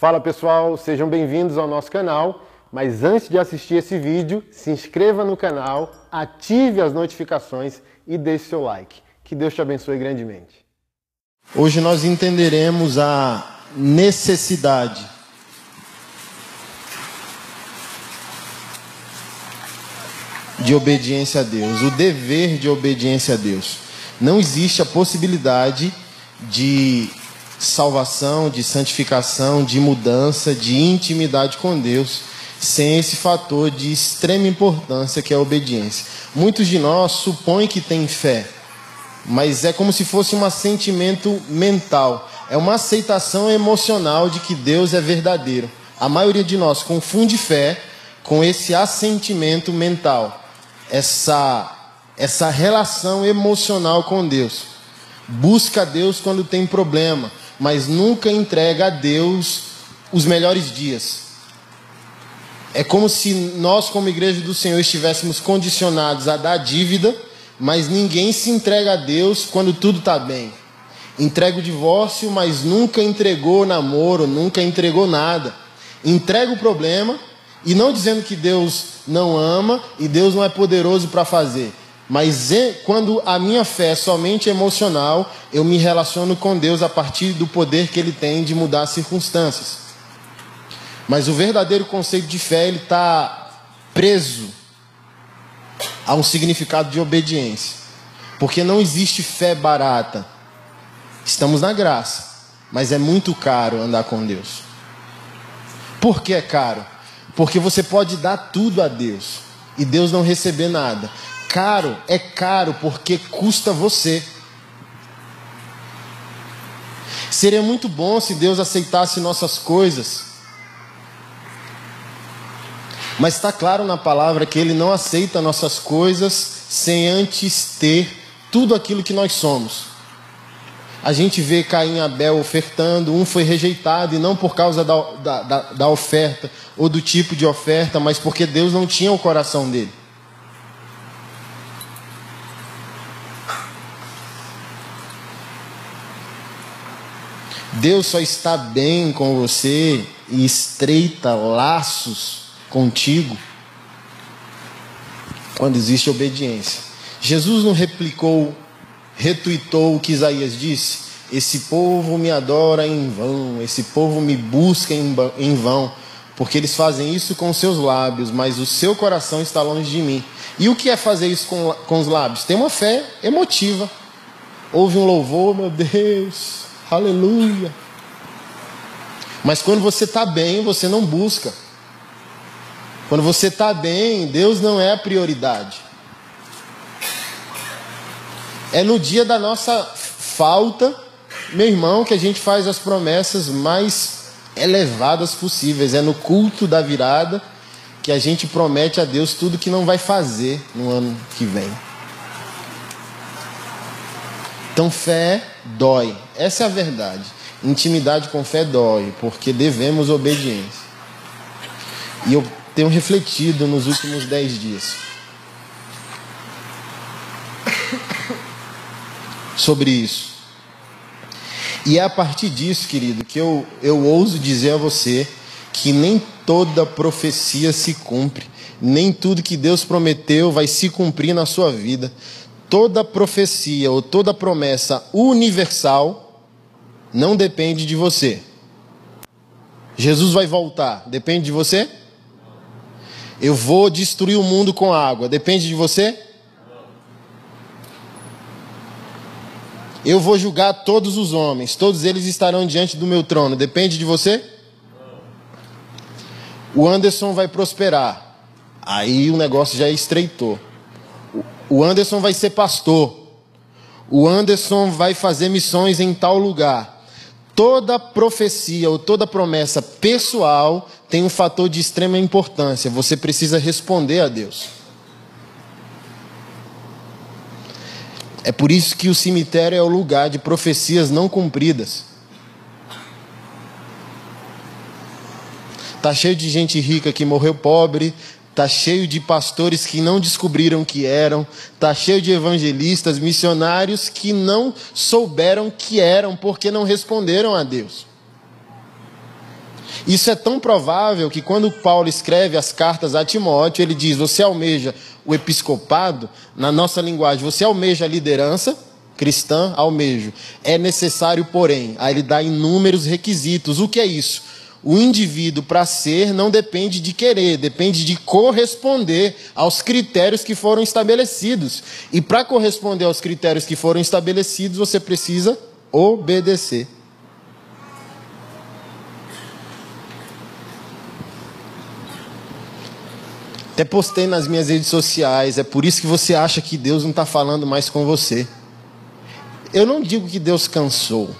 Fala pessoal, sejam bem-vindos ao nosso canal. Mas antes de assistir esse vídeo, se inscreva no canal, ative as notificações e deixe seu like. Que Deus te abençoe grandemente. Hoje nós entenderemos a necessidade de obediência a Deus, o dever de obediência a Deus. Não existe a possibilidade de salvação, de santificação, de mudança, de intimidade com Deus, sem esse fator de extrema importância que é a obediência. Muitos de nós supõem que têm fé, mas é como se fosse um assentimento mental, é uma aceitação emocional de que Deus é verdadeiro. A maioria de nós confunde fé com esse assentimento mental essa, essa relação emocional com Deus. Busca Deus quando tem problema, mas nunca entrega a Deus os melhores dias. É como se nós, como igreja do Senhor, estivéssemos condicionados a dar dívida, mas ninguém se entrega a Deus quando tudo está bem. Entrega o divórcio, mas nunca entregou namoro, nunca entregou nada. Entrega o problema, e não dizendo que Deus não ama e Deus não é poderoso para fazer. Mas quando a minha fé é somente emocional, eu me relaciono com Deus a partir do poder que Ele tem de mudar as circunstâncias. Mas o verdadeiro conceito de fé ele está preso a um significado de obediência, porque não existe fé barata. Estamos na graça, mas é muito caro andar com Deus. Por que é caro? Porque você pode dar tudo a Deus e Deus não receber nada. Caro é caro porque custa você. Seria muito bom se Deus aceitasse nossas coisas. Mas está claro na palavra que Ele não aceita nossas coisas sem antes ter tudo aquilo que nós somos. A gente vê Caim e Abel ofertando, um foi rejeitado, e não por causa da, da, da, da oferta ou do tipo de oferta, mas porque Deus não tinha o coração dele. Deus só está bem com você e estreita laços contigo quando existe obediência. Jesus não replicou retuitou o que Isaías disse: Esse povo me adora em vão, esse povo me busca em vão, porque eles fazem isso com seus lábios, mas o seu coração está longe de mim. E o que é fazer isso com, com os lábios? Tem uma fé emotiva. Houve um louvor, meu Deus, aleluia. Mas quando você está bem, você não busca. Quando você está bem, Deus não é a prioridade. É no dia da nossa falta, meu irmão, que a gente faz as promessas mais elevadas possíveis. É no culto da virada que a gente promete a Deus tudo que não vai fazer no ano que vem. Então, fé dói. Essa é a verdade. Intimidade com fé dói, porque devemos obediência. E eu tenho refletido nos últimos dez dias. sobre isso. E é a partir disso, querido, que eu, eu ouso dizer a você que nem toda profecia se cumpre, nem tudo que Deus prometeu vai se cumprir na sua vida. Toda profecia ou toda promessa universal não depende de você. Jesus vai voltar, depende de você? Eu vou destruir o mundo com água, depende de você? Eu vou julgar todos os homens, todos eles estarão diante do meu trono. Depende de você? O Anderson vai prosperar. Aí o negócio já estreitou. O Anderson vai ser pastor. O Anderson vai fazer missões em tal lugar. Toda profecia ou toda promessa pessoal tem um fator de extrema importância. Você precisa responder a Deus. É por isso que o cemitério é o lugar de profecias não cumpridas. Tá cheio de gente rica que morreu pobre, tá cheio de pastores que não descobriram que eram, tá cheio de evangelistas, missionários que não souberam que eram porque não responderam a Deus. Isso é tão provável que quando Paulo escreve as cartas a Timóteo, ele diz: Você almeja o episcopado, na nossa linguagem, você almeja a liderança cristã, almejo. É necessário, porém, aí ele dá inúmeros requisitos. O que é isso? O indivíduo, para ser, não depende de querer, depende de corresponder aos critérios que foram estabelecidos. E para corresponder aos critérios que foram estabelecidos, você precisa obedecer. Até postei nas minhas redes sociais, é por isso que você acha que Deus não está falando mais com você. Eu não digo que Deus cansou,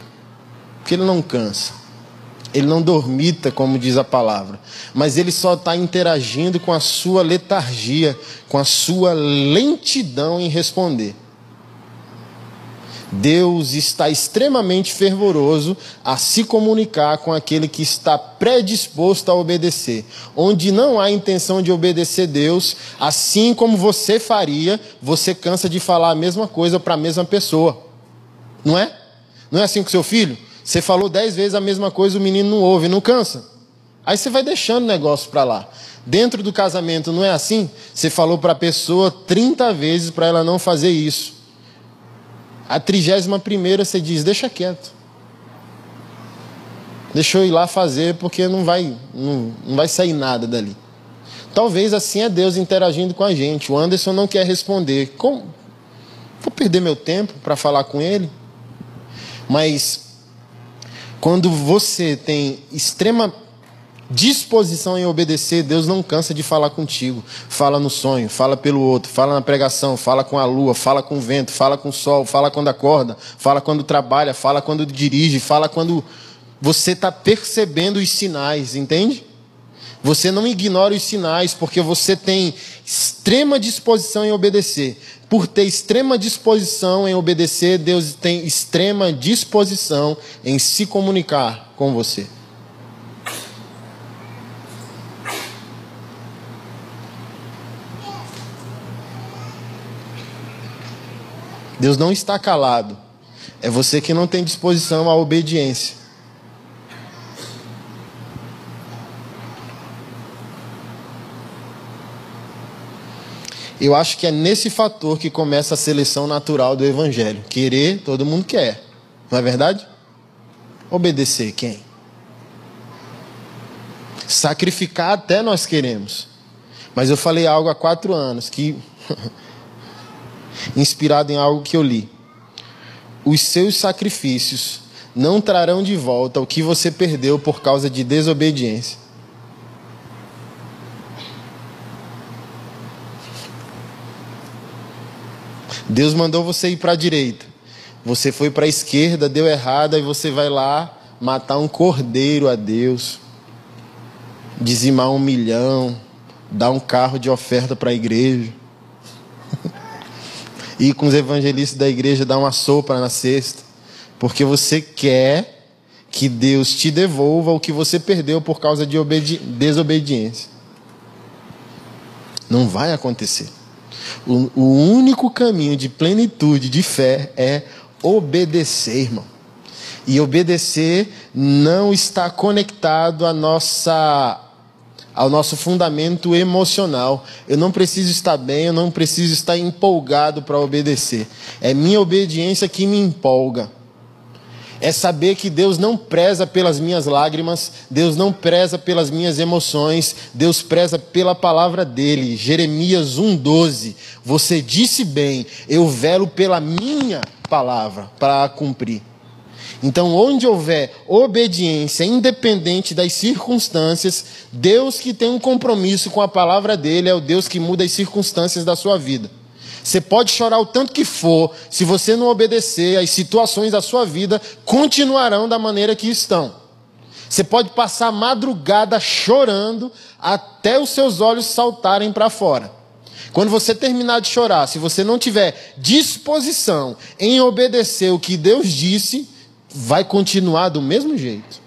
porque Ele não cansa. Ele não dormita, como diz a palavra, mas ele só está interagindo com a sua letargia, com a sua lentidão em responder. Deus está extremamente fervoroso a se comunicar com aquele que está predisposto a obedecer. Onde não há intenção de obedecer Deus, assim como você faria, você cansa de falar a mesma coisa para a mesma pessoa. Não é? Não é assim com seu filho? Você falou dez vezes a mesma coisa, o menino não ouve, não cansa. Aí você vai deixando o negócio para lá. Dentro do casamento não é assim? Você falou para a pessoa 30 vezes para ela não fazer isso. A trigésima primeira você diz, deixa quieto. Deixa eu ir lá fazer porque não vai, não, não vai sair nada dali. Talvez assim é Deus interagindo com a gente. O Anderson não quer responder. Como? Vou perder meu tempo para falar com ele? Mas quando você tem extrema disposição em obedecer, Deus não cansa de falar contigo. Fala no sonho, fala pelo outro, fala na pregação, fala com a lua, fala com o vento, fala com o sol, fala quando acorda, fala quando trabalha, fala quando dirige, fala quando você está percebendo os sinais, entende? Você não ignora os sinais porque você tem extrema disposição em obedecer. Por ter extrema disposição em obedecer, Deus tem extrema disposição em se comunicar com você. Deus não está calado. É você que não tem disposição à obediência. Eu acho que é nesse fator que começa a seleção natural do evangelho. Querer, todo mundo quer. Não é verdade? Obedecer quem? Sacrificar até nós queremos. Mas eu falei algo há quatro anos que. inspirado em algo que eu li. Os seus sacrifícios não trarão de volta o que você perdeu por causa de desobediência. Deus mandou você ir para a direita. Você foi para a esquerda, deu errado, e você vai lá matar um cordeiro a Deus, dizimar um milhão, dar um carro de oferta para a igreja. Ir com os evangelistas da igreja dar uma sopa na cesta. Porque você quer que Deus te devolva o que você perdeu por causa de desobediência. Não vai acontecer. O, o único caminho de plenitude de fé é obedecer, irmão. E obedecer não está conectado à nossa ao nosso fundamento emocional. Eu não preciso estar bem, eu não preciso estar empolgado para obedecer. É minha obediência que me empolga é saber que Deus não preza pelas minhas lágrimas, Deus não preza pelas minhas emoções, Deus preza pela palavra dele. Jeremias 1,12. Você disse bem, eu velo pela minha palavra para a cumprir. Então, onde houver obediência, independente das circunstâncias, Deus que tem um compromisso com a palavra dele é o Deus que muda as circunstâncias da sua vida. Você pode chorar o tanto que for, se você não obedecer, as situações da sua vida continuarão da maneira que estão. Você pode passar a madrugada chorando até os seus olhos saltarem para fora. Quando você terminar de chorar, se você não tiver disposição em obedecer o que Deus disse, vai continuar do mesmo jeito.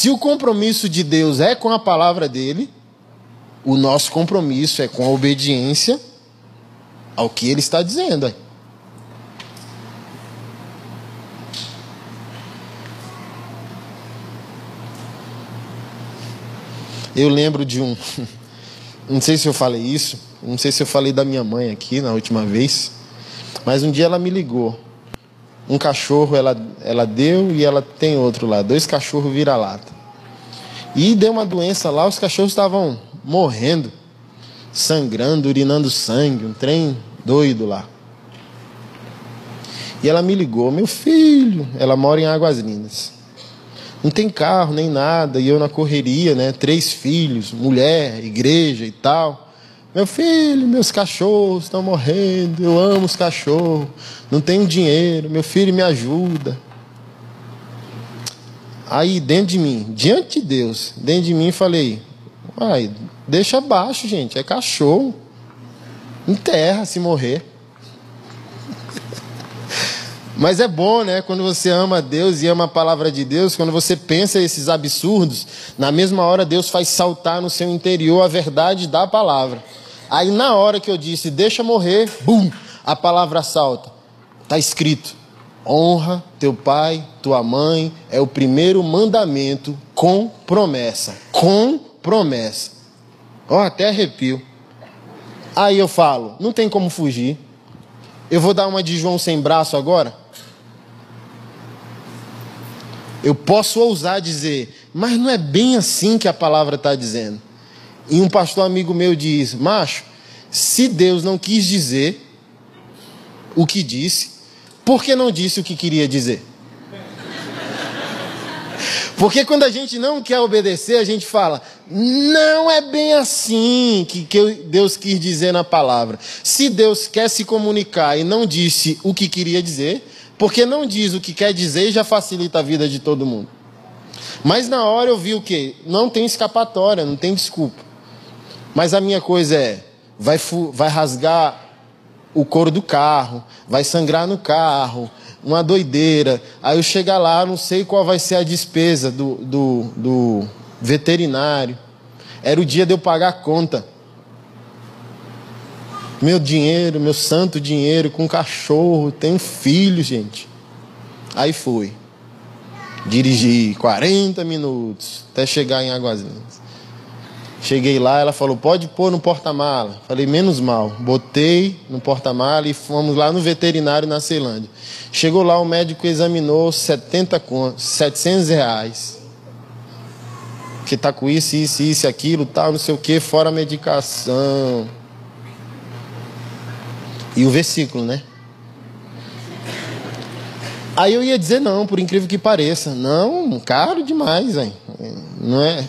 Se o compromisso de Deus é com a palavra dele, o nosso compromisso é com a obediência ao que ele está dizendo. Eu lembro de um. Não sei se eu falei isso. Não sei se eu falei da minha mãe aqui na última vez. Mas um dia ela me ligou. Um cachorro ela, ela deu e ela tem outro lá, dois cachorros vira-lata. E deu uma doença lá, os cachorros estavam morrendo, sangrando, urinando sangue, um trem doido lá. E ela me ligou, meu filho, ela mora em Águas Lindas. Não tem carro nem nada, e eu na correria, né? Três filhos, mulher, igreja e tal. Meu filho, meus cachorros estão morrendo, eu amo os cachorros, não tenho dinheiro, meu filho me ajuda. Aí dentro de mim, diante de Deus, dentro de mim falei, Ai, deixa abaixo, gente. É cachorro. Enterra se morrer. Mas é bom, né? Quando você ama Deus e ama a palavra de Deus, quando você pensa esses absurdos, na mesma hora Deus faz saltar no seu interior a verdade da palavra. Aí na hora que eu disse, deixa morrer, bum, a palavra salta. Está escrito: honra teu pai, tua mãe, é o primeiro mandamento com promessa. Com promessa. Ó, oh, até arrepio. Aí eu falo, não tem como fugir. Eu vou dar uma de João sem braço agora? Eu posso ousar dizer, mas não é bem assim que a palavra está dizendo. E um pastor amigo meu diz: Macho, se Deus não quis dizer o que disse, por que não disse o que queria dizer? Porque quando a gente não quer obedecer, a gente fala, não é bem assim que, que Deus quis dizer na palavra. Se Deus quer se comunicar e não disse o que queria dizer, porque não diz o que quer dizer já facilita a vida de todo mundo. Mas na hora eu vi o que? Não tem escapatória, não tem desculpa. Mas a minha coisa é, vai, vai rasgar o couro do carro, vai sangrar no carro, uma doideira. Aí eu chegar lá, não sei qual vai ser a despesa do, do, do veterinário. Era o dia de eu pagar a conta. Meu dinheiro, meu santo dinheiro, com cachorro, tenho filho, gente. Aí fui. Dirigi 40 minutos até chegar em Águas Lindas. Cheguei lá, ela falou: pode pôr no porta-mala. Falei: menos mal. Botei no porta-mala e fomos lá no veterinário na Ceilândia. Chegou lá, o médico examinou 70 700 reais. Que tá com isso, isso, isso, aquilo, tal, não sei o que, fora a medicação. E o versículo, né? Aí eu ia dizer não, por incrível que pareça. Não, caro demais, hein? Não é?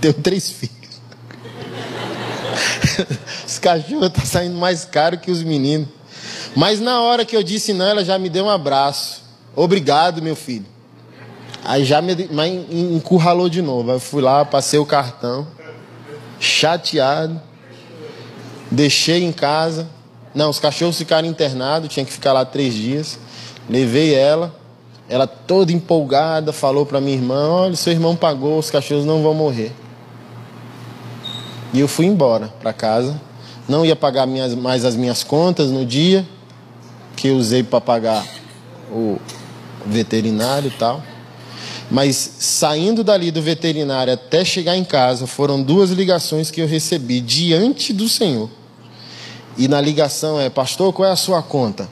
Tenho três filhos. Os cachorros estão tá saindo mais caro que os meninos. Mas na hora que eu disse não, ela já me deu um abraço. Obrigado, meu filho. Aí já me encurralou de novo. Eu fui lá, passei o cartão, chateado. Deixei em casa. Não, os cachorros ficaram internados, tinha que ficar lá três dias. Levei ela. Ela toda empolgada falou para minha irmã: Olha, seu irmão pagou, os cachorros não vão morrer. E eu fui embora para casa. Não ia pagar minhas, mais as minhas contas no dia que eu usei para pagar o veterinário e tal. Mas saindo dali do veterinário até chegar em casa, foram duas ligações que eu recebi diante do Senhor. E na ligação é: Pastor, qual é a sua conta?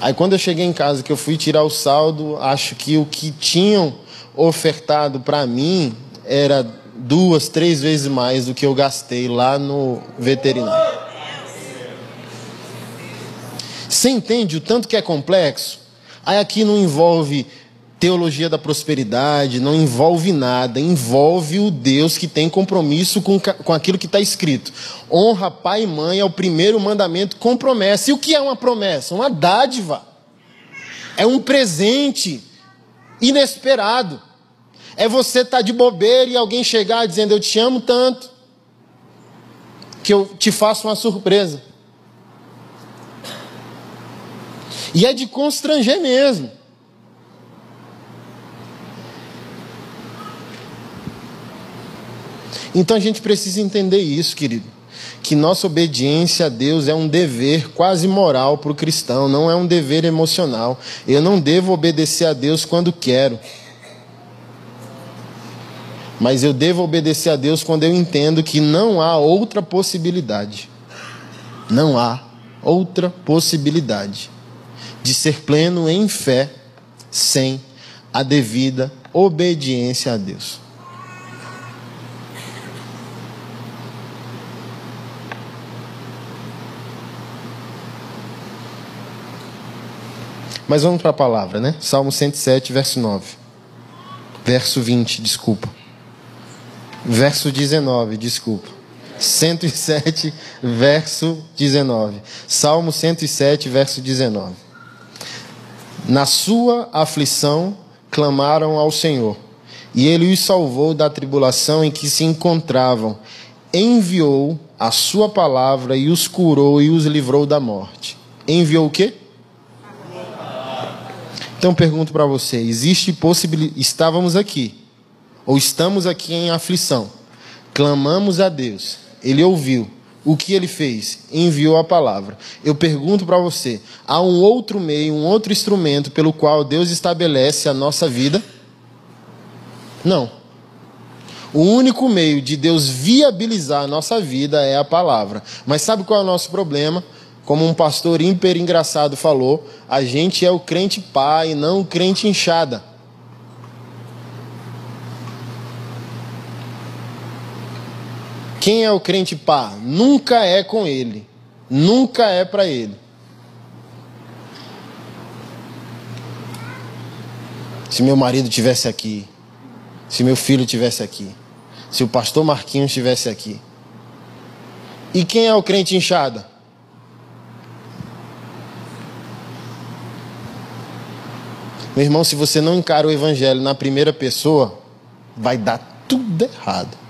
Aí quando eu cheguei em casa, que eu fui tirar o saldo, acho que o que tinham ofertado para mim era duas, três vezes mais do que eu gastei lá no veterinário. Você entende o tanto que é complexo? Aí aqui não envolve teologia da prosperidade, não envolve nada, envolve o Deus que tem compromisso com, com aquilo que está escrito. Honra pai e mãe é o primeiro mandamento com promessa. E o que é uma promessa? Uma dádiva. É um presente inesperado. É você estar tá de bobeira e alguém chegar dizendo: Eu te amo tanto, que eu te faço uma surpresa. E é de constranger mesmo. Então a gente precisa entender isso, querido. Que nossa obediência a Deus é um dever quase moral para o cristão, não é um dever emocional. Eu não devo obedecer a Deus quando quero. Mas eu devo obedecer a Deus quando eu entendo que não há outra possibilidade. Não há outra possibilidade de ser pleno em fé sem a devida obediência a Deus. Mas vamos para a palavra, né? Salmo 107, verso 9. Verso 20, desculpa. Verso 19, desculpa. 107, verso 19. Salmo 107, verso 19. Na sua aflição clamaram ao Senhor, e ele os salvou da tribulação em que se encontravam. Enviou a sua palavra e os curou e os livrou da morte. Enviou o quê? Então pergunto para você: existe possibilidade? Estávamos aqui, ou estamos aqui em aflição, clamamos a Deus, Ele ouviu. O que ele fez? Enviou a palavra. Eu pergunto para você: há um outro meio, um outro instrumento pelo qual Deus estabelece a nossa vida? Não. O único meio de Deus viabilizar a nossa vida é a palavra. Mas sabe qual é o nosso problema? Como um pastor hiper engraçado falou, a gente é o crente pai, não o crente inchada. Quem é o crente pá? Nunca é com ele. Nunca é para ele. Se meu marido tivesse aqui, se meu filho tivesse aqui, se o pastor Marquinhos estivesse aqui. E quem é o crente inchada? Meu irmão, se você não encara o evangelho na primeira pessoa, vai dar tudo errado.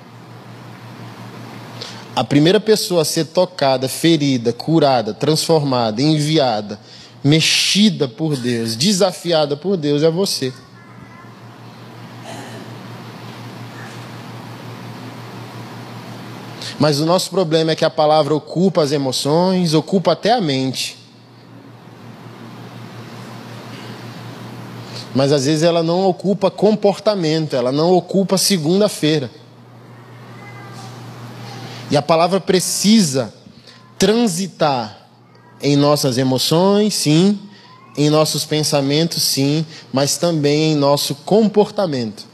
A primeira pessoa a ser tocada, ferida, curada, transformada, enviada, mexida por Deus, desafiada por Deus é você. Mas o nosso problema é que a palavra ocupa as emoções, ocupa até a mente. mas às vezes ela não ocupa comportamento, ela não ocupa segunda-feira. E a palavra precisa transitar em nossas emoções, sim, em nossos pensamentos, sim, mas também em nosso comportamento.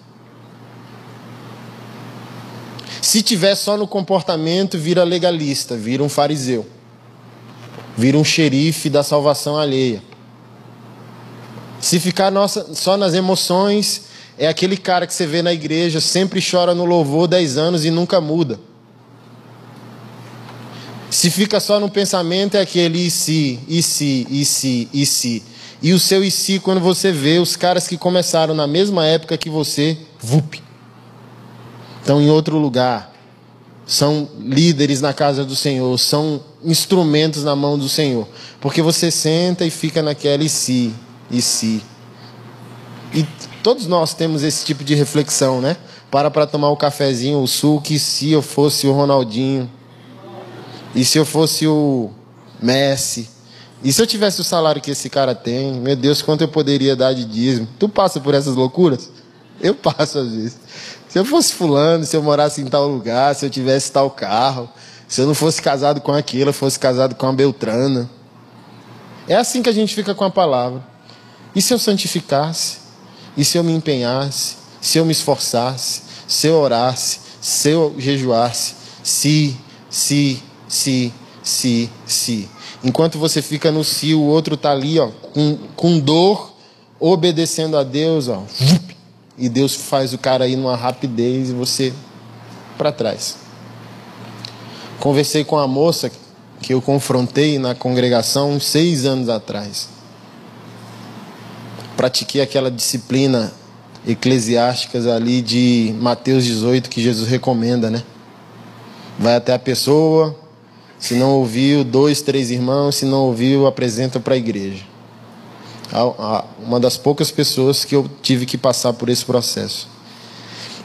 Se tiver só no comportamento, vira legalista, vira um fariseu, vira um xerife da salvação alheia. Se ficar nossa, só nas emoções, é aquele cara que você vê na igreja, sempre chora no louvor 10 anos e nunca muda. Se fica só no pensamento, é aquele e se, e se, e se, e se. E o seu e se, quando você vê os caras que começaram na mesma época que você, vup, estão em outro lugar. São líderes na casa do Senhor, são instrumentos na mão do Senhor. Porque você senta e fica naquela e se, e se. E todos nós temos esse tipo de reflexão, né? Para para tomar o cafezinho, o suco, e se eu fosse o Ronaldinho? E se eu fosse o Messi? E se eu tivesse o salário que esse cara tem? Meu Deus, quanto eu poderia dar de dízimo? Tu passa por essas loucuras? Eu passo às vezes. Se eu fosse fulano, se eu morasse em tal lugar, se eu tivesse tal carro, se eu não fosse casado com aquilo, eu fosse casado com a Beltrana. É assim que a gente fica com a palavra. E se eu santificasse? E se eu me empenhasse? Se eu me esforçasse? Se eu orasse? Se eu jejuasse? Se, se, se, se, se. Enquanto você fica no si, o outro está ali, ó, com, com dor, obedecendo a Deus, ó. E Deus faz o cara ir numa rapidez e você para trás. Conversei com a moça que eu confrontei na congregação seis anos atrás pratiquei aquela disciplina eclesiásticas ali de Mateus 18 que Jesus recomenda, né? Vai até a pessoa, se não ouviu, dois, três irmãos, se não ouviu, apresenta para a igreja. Uma das poucas pessoas que eu tive que passar por esse processo.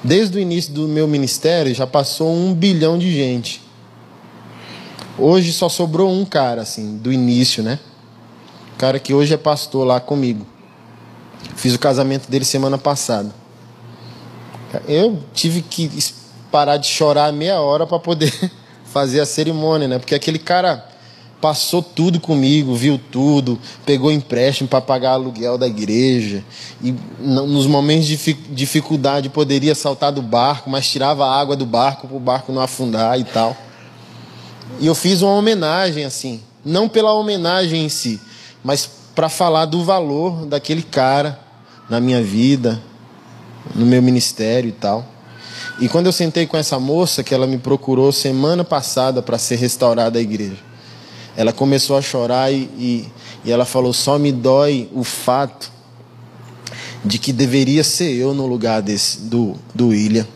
Desde o início do meu ministério já passou um bilhão de gente. Hoje só sobrou um cara, assim, do início, né? O cara que hoje é pastor lá comigo. Fiz o casamento dele semana passada. Eu tive que parar de chorar meia hora para poder fazer a cerimônia, né? Porque aquele cara passou tudo comigo, viu tudo, pegou empréstimo para pagar aluguel da igreja. E nos momentos de dificuldade poderia saltar do barco, mas tirava a água do barco para o barco não afundar e tal. E eu fiz uma homenagem assim, não pela homenagem em si, mas para falar do valor daquele cara na minha vida, no meu ministério e tal. E quando eu sentei com essa moça, que ela me procurou semana passada para ser restaurada a igreja, ela começou a chorar e, e, e ela falou: só me dói o fato de que deveria ser eu no lugar desse, do, do William.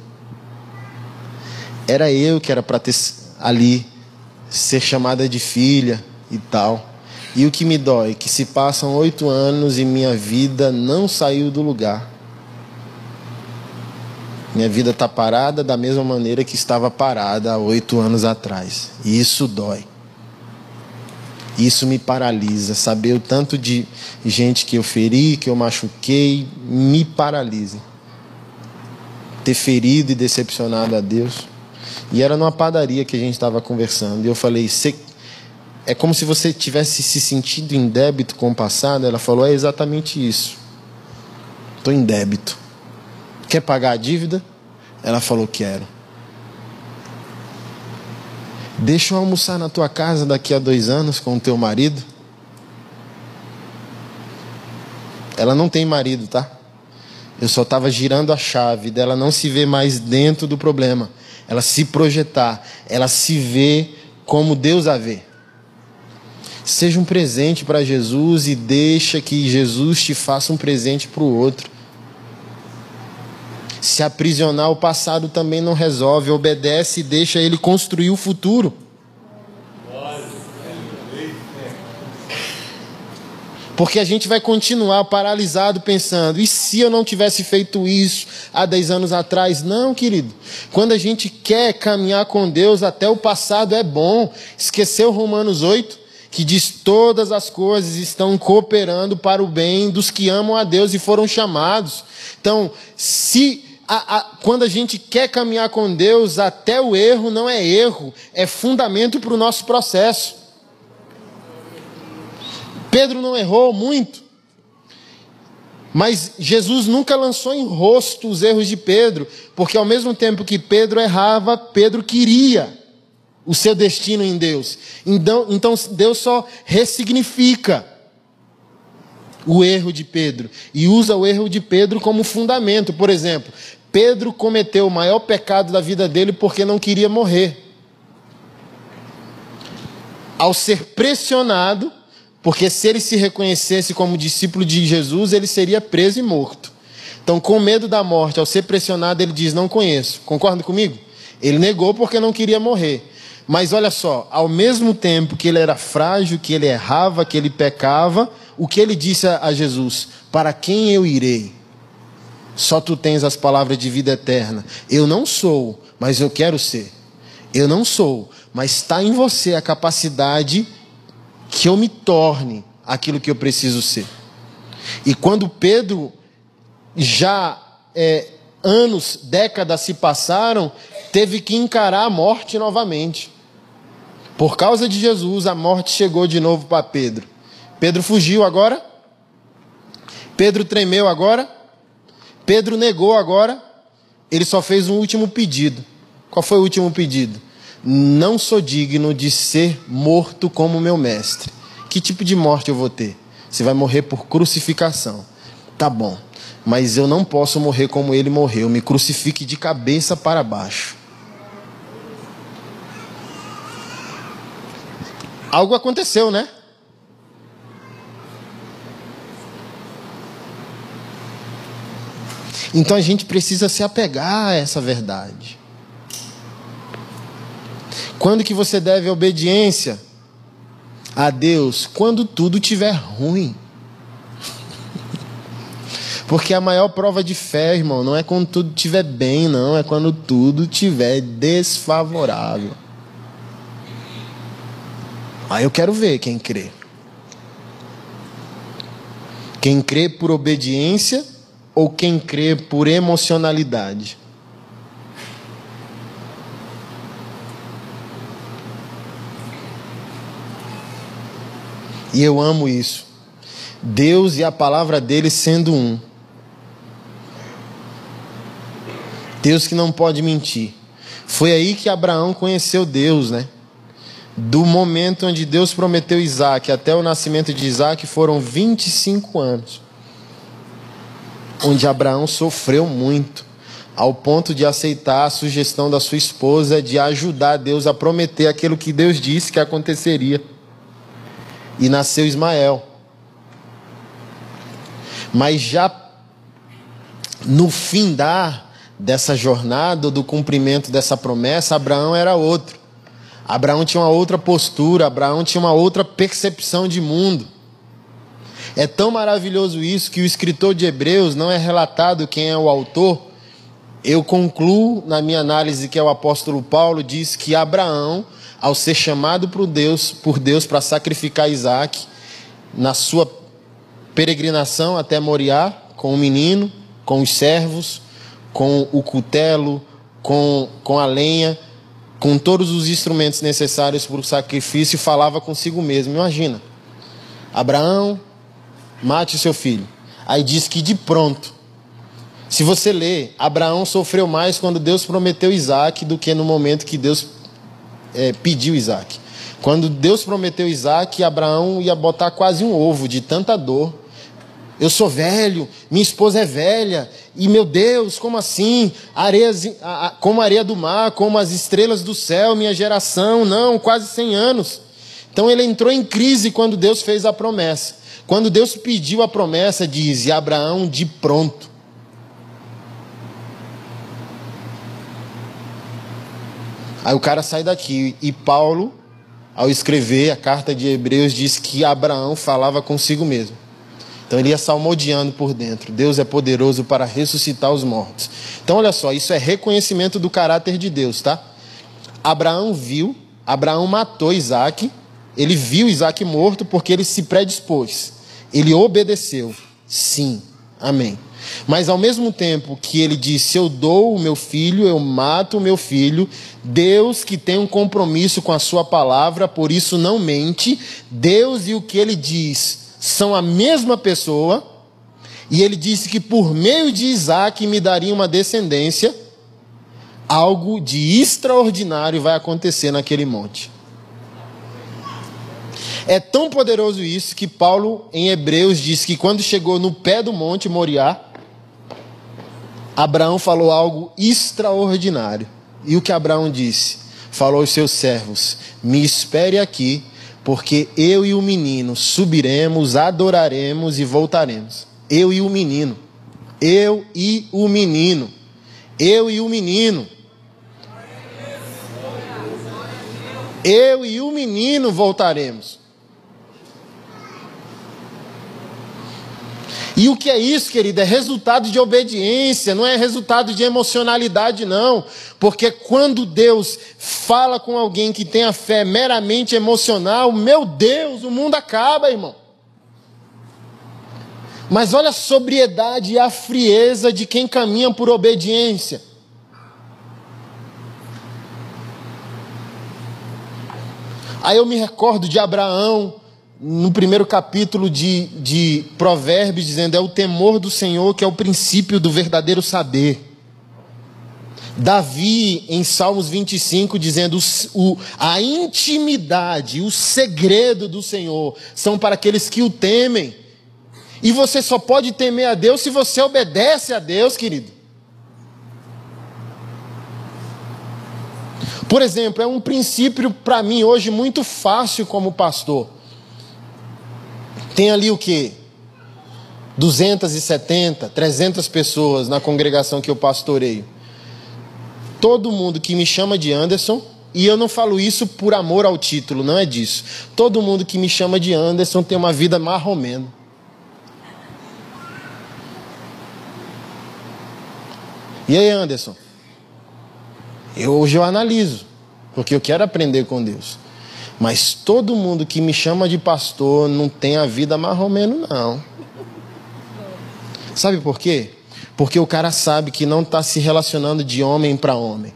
Era eu que era para ter ali ser chamada de filha e tal. E o que me dói é que se passam oito anos e minha vida não saiu do lugar. Minha vida está parada da mesma maneira que estava parada há oito anos atrás. E isso dói. Isso me paralisa. Saber o tanto de gente que eu feri, que eu machuquei, me paralisa. Ter ferido e decepcionado a Deus. E era numa padaria que a gente estava conversando. E eu falei: é como se você tivesse se sentido em débito com o passado. Ela falou: é exatamente isso. Estou em débito. Quer pagar a dívida? Ela falou: Quero. Deixa eu almoçar na tua casa daqui a dois anos com o teu marido. Ela não tem marido, tá? Eu só estava girando a chave dela não se ver mais dentro do problema. Ela se projetar, ela se vê como Deus a vê. Seja um presente para Jesus e deixa que Jesus te faça um presente para o outro. Se aprisionar o passado também não resolve, obedece e deixa ele construir o futuro. Porque a gente vai continuar paralisado pensando, e se eu não tivesse feito isso há 10 anos atrás? Não, querido. Quando a gente quer caminhar com Deus, até o passado é bom. Esqueceu Romanos 8? Que diz: todas as coisas estão cooperando para o bem dos que amam a Deus e foram chamados. Então, se a, a, quando a gente quer caminhar com Deus, até o erro não é erro, é fundamento para o nosso processo. Pedro não errou muito, mas Jesus nunca lançou em rosto os erros de Pedro, porque ao mesmo tempo que Pedro errava, Pedro queria o seu destino em Deus. Então, então Deus só ressignifica o erro de Pedro e usa o erro de Pedro como fundamento. Por exemplo, Pedro cometeu o maior pecado da vida dele porque não queria morrer. Ao ser pressionado, porque se ele se reconhecesse como discípulo de Jesus, ele seria preso e morto. Então, com medo da morte, ao ser pressionado, ele diz: Não conheço. Concorda comigo? Ele negou porque não queria morrer. Mas olha só, ao mesmo tempo que ele era frágil, que ele errava, que ele pecava, o que ele disse a Jesus? Para quem eu irei? Só tu tens as palavras de vida eterna. Eu não sou, mas eu quero ser. Eu não sou, mas está em você a capacidade que eu me torne aquilo que eu preciso ser. E quando Pedro, já é, anos, décadas se passaram, teve que encarar a morte novamente. Por causa de Jesus, a morte chegou de novo para Pedro. Pedro fugiu agora? Pedro tremeu agora? Pedro negou agora? Ele só fez um último pedido. Qual foi o último pedido? Não sou digno de ser morto como meu mestre. Que tipo de morte eu vou ter? Você vai morrer por crucificação. Tá bom. Mas eu não posso morrer como ele morreu. Me crucifique de cabeça para baixo. Algo aconteceu, né? Então a gente precisa se apegar a essa verdade. Quando que você deve obediência a Deus? Quando tudo estiver ruim. Porque a maior prova de fé, irmão, não é quando tudo estiver bem, não, é quando tudo estiver desfavorável. Aí eu quero ver quem crê. Quem crê por obediência ou quem crê por emocionalidade. E eu amo isso. Deus e a palavra dele sendo um. Deus que não pode mentir. Foi aí que Abraão conheceu Deus, né? Do momento onde Deus prometeu Isaac até o nascimento de Isaac foram 25 anos. Onde Abraão sofreu muito, ao ponto de aceitar a sugestão da sua esposa de ajudar Deus a prometer aquilo que Deus disse que aconteceria. E nasceu Ismael. Mas já no findar dessa jornada, do cumprimento dessa promessa, Abraão era outro. Abraão tinha uma outra postura, Abraão tinha uma outra percepção de mundo. É tão maravilhoso isso que o escritor de Hebreus não é relatado quem é o autor. Eu concluo na minha análise que é o apóstolo Paulo diz que Abraão, ao ser chamado por Deus, por Deus para sacrificar Isaac, na sua peregrinação até Moriá, com o menino, com os servos, com o cutelo, com, com a lenha, com todos os instrumentos necessários para o sacrifício, falava consigo mesmo. Imagina, Abraão, mate seu filho. Aí diz que de pronto, se você ler, Abraão sofreu mais quando Deus prometeu Isaac do que no momento que Deus é, pediu Isaac. Quando Deus prometeu Isaac, Abraão ia botar quase um ovo de tanta dor eu sou velho, minha esposa é velha, e meu Deus, como assim? Areias, como a areia do mar, como as estrelas do céu, minha geração, não, quase 100 anos. Então ele entrou em crise quando Deus fez a promessa. Quando Deus pediu a promessa, diz: e Abraão de pronto. Aí o cara sai daqui e Paulo, ao escrever a carta de Hebreus, diz que Abraão falava consigo mesmo. Então ele ia salmodiando por dentro. Deus é poderoso para ressuscitar os mortos. Então olha só, isso é reconhecimento do caráter de Deus, tá? Abraão viu, Abraão matou Isaac, ele viu Isaac morto porque ele se predispôs. Ele obedeceu. Sim, amém. Mas ao mesmo tempo que ele disse: Eu dou o meu filho, eu mato o meu filho, Deus que tem um compromisso com a sua palavra, por isso não mente, Deus e o que ele diz são a mesma pessoa, e ele disse que por meio de Isaac me daria uma descendência, algo de extraordinário vai acontecer naquele monte. É tão poderoso isso que Paulo, em Hebreus, diz que quando chegou no pé do monte Moriá, Abraão falou algo extraordinário. E o que Abraão disse? Falou aos seus servos: Me espere aqui porque eu e o menino subiremos, adoraremos e voltaremos. Eu e o menino. Eu e o menino. Eu e o menino. Eu e o menino voltaremos. E o que é isso, querido? É resultado de obediência, não é resultado de emocionalidade, não. Porque quando Deus fala com alguém que tem a fé meramente emocional, meu Deus, o mundo acaba, irmão. Mas olha a sobriedade e a frieza de quem caminha por obediência. Aí eu me recordo de Abraão, no primeiro capítulo de, de Provérbios, dizendo: é o temor do Senhor que é o princípio do verdadeiro saber. Davi, em Salmos 25, dizendo: o, a intimidade, o segredo do Senhor são para aqueles que o temem. E você só pode temer a Deus se você obedece a Deus, querido. Por exemplo, é um princípio para mim hoje muito fácil como pastor. Tem ali o que? 270, 300 pessoas na congregação que eu pastoreio. Todo mundo que me chama de Anderson, e eu não falo isso por amor ao título, não é disso. Todo mundo que me chama de Anderson tem uma vida marromeno. E aí, Anderson? Eu, hoje eu analiso, porque eu quero aprender com Deus. Mas todo mundo que me chama de pastor não tem a vida menos, não. Sabe por quê? Porque o cara sabe que não está se relacionando de homem para homem.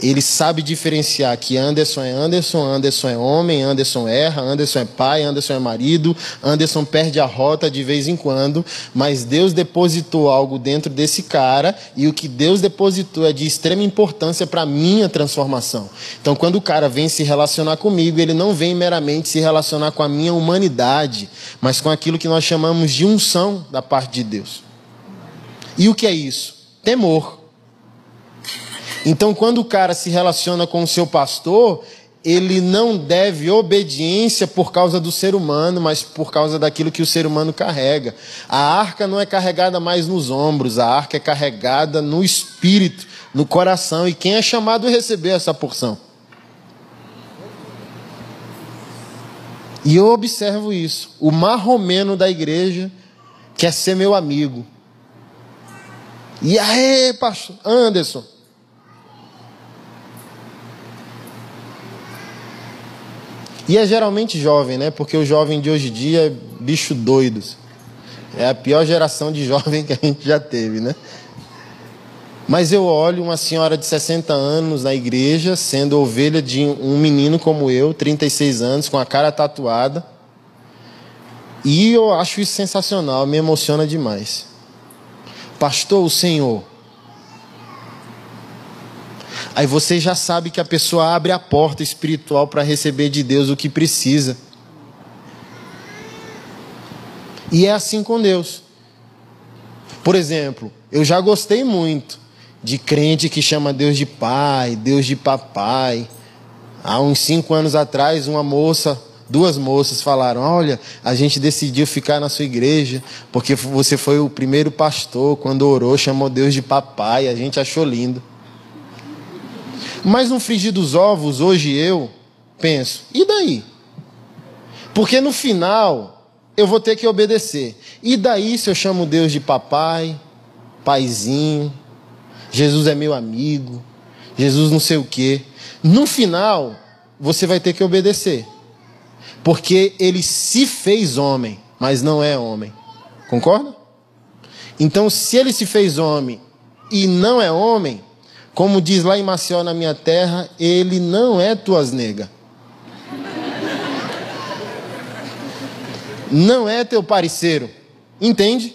Ele sabe diferenciar que Anderson é Anderson, Anderson é homem, Anderson erra, Anderson é pai, Anderson é marido, Anderson perde a rota de vez em quando, mas Deus depositou algo dentro desse cara e o que Deus depositou é de extrema importância para minha transformação. Então, quando o cara vem se relacionar comigo, ele não vem meramente se relacionar com a minha humanidade, mas com aquilo que nós chamamos de unção da parte de Deus. E o que é isso? Temor. Então, quando o cara se relaciona com o seu pastor, ele não deve obediência por causa do ser humano, mas por causa daquilo que o ser humano carrega. A arca não é carregada mais nos ombros, a arca é carregada no espírito, no coração. E quem é chamado a receber essa porção? E eu observo isso. O marromeno da igreja quer ser meu amigo. E aí, pastor Anderson? E é geralmente jovem, né? Porque o jovem de hoje em dia é bicho doidos. É a pior geração de jovem que a gente já teve, né? Mas eu olho uma senhora de 60 anos na igreja, sendo ovelha de um menino como eu, 36 anos, com a cara tatuada. E eu acho isso sensacional, me emociona demais. Pastor, o Senhor Aí você já sabe que a pessoa abre a porta espiritual para receber de Deus o que precisa. E é assim com Deus. Por exemplo, eu já gostei muito de crente que chama Deus de pai, Deus de papai. Há uns cinco anos atrás, uma moça, duas moças falaram: Olha, a gente decidiu ficar na sua igreja porque você foi o primeiro pastor. Quando orou, chamou Deus de papai. A gente achou lindo. Mas no frigir dos ovos, hoje eu penso, e daí? Porque no final eu vou ter que obedecer. E daí se eu chamo Deus de papai, paizinho, Jesus é meu amigo, Jesus não sei o quê. No final, você vai ter que obedecer. Porque ele se fez homem, mas não é homem. Concorda? Então, se ele se fez homem e não é homem, como diz lá em Maceió, na minha terra, ele não é tuas nega. Não é teu parceiro. Entende?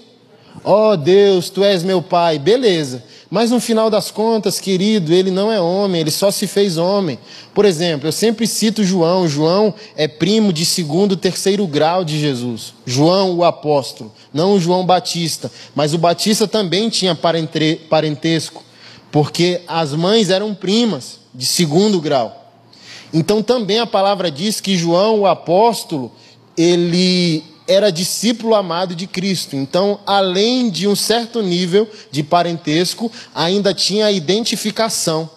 Oh Deus, tu és meu pai. Beleza. Mas no final das contas, querido, ele não é homem, ele só se fez homem. Por exemplo, eu sempre cito João. João é primo de segundo, terceiro grau de Jesus. João, o apóstolo, não o João Batista. Mas o Batista também tinha parentesco porque as mães eram primas de segundo grau. Então também a palavra diz que João, o apóstolo, ele era discípulo amado de Cristo. Então, além de um certo nível de parentesco, ainda tinha a identificação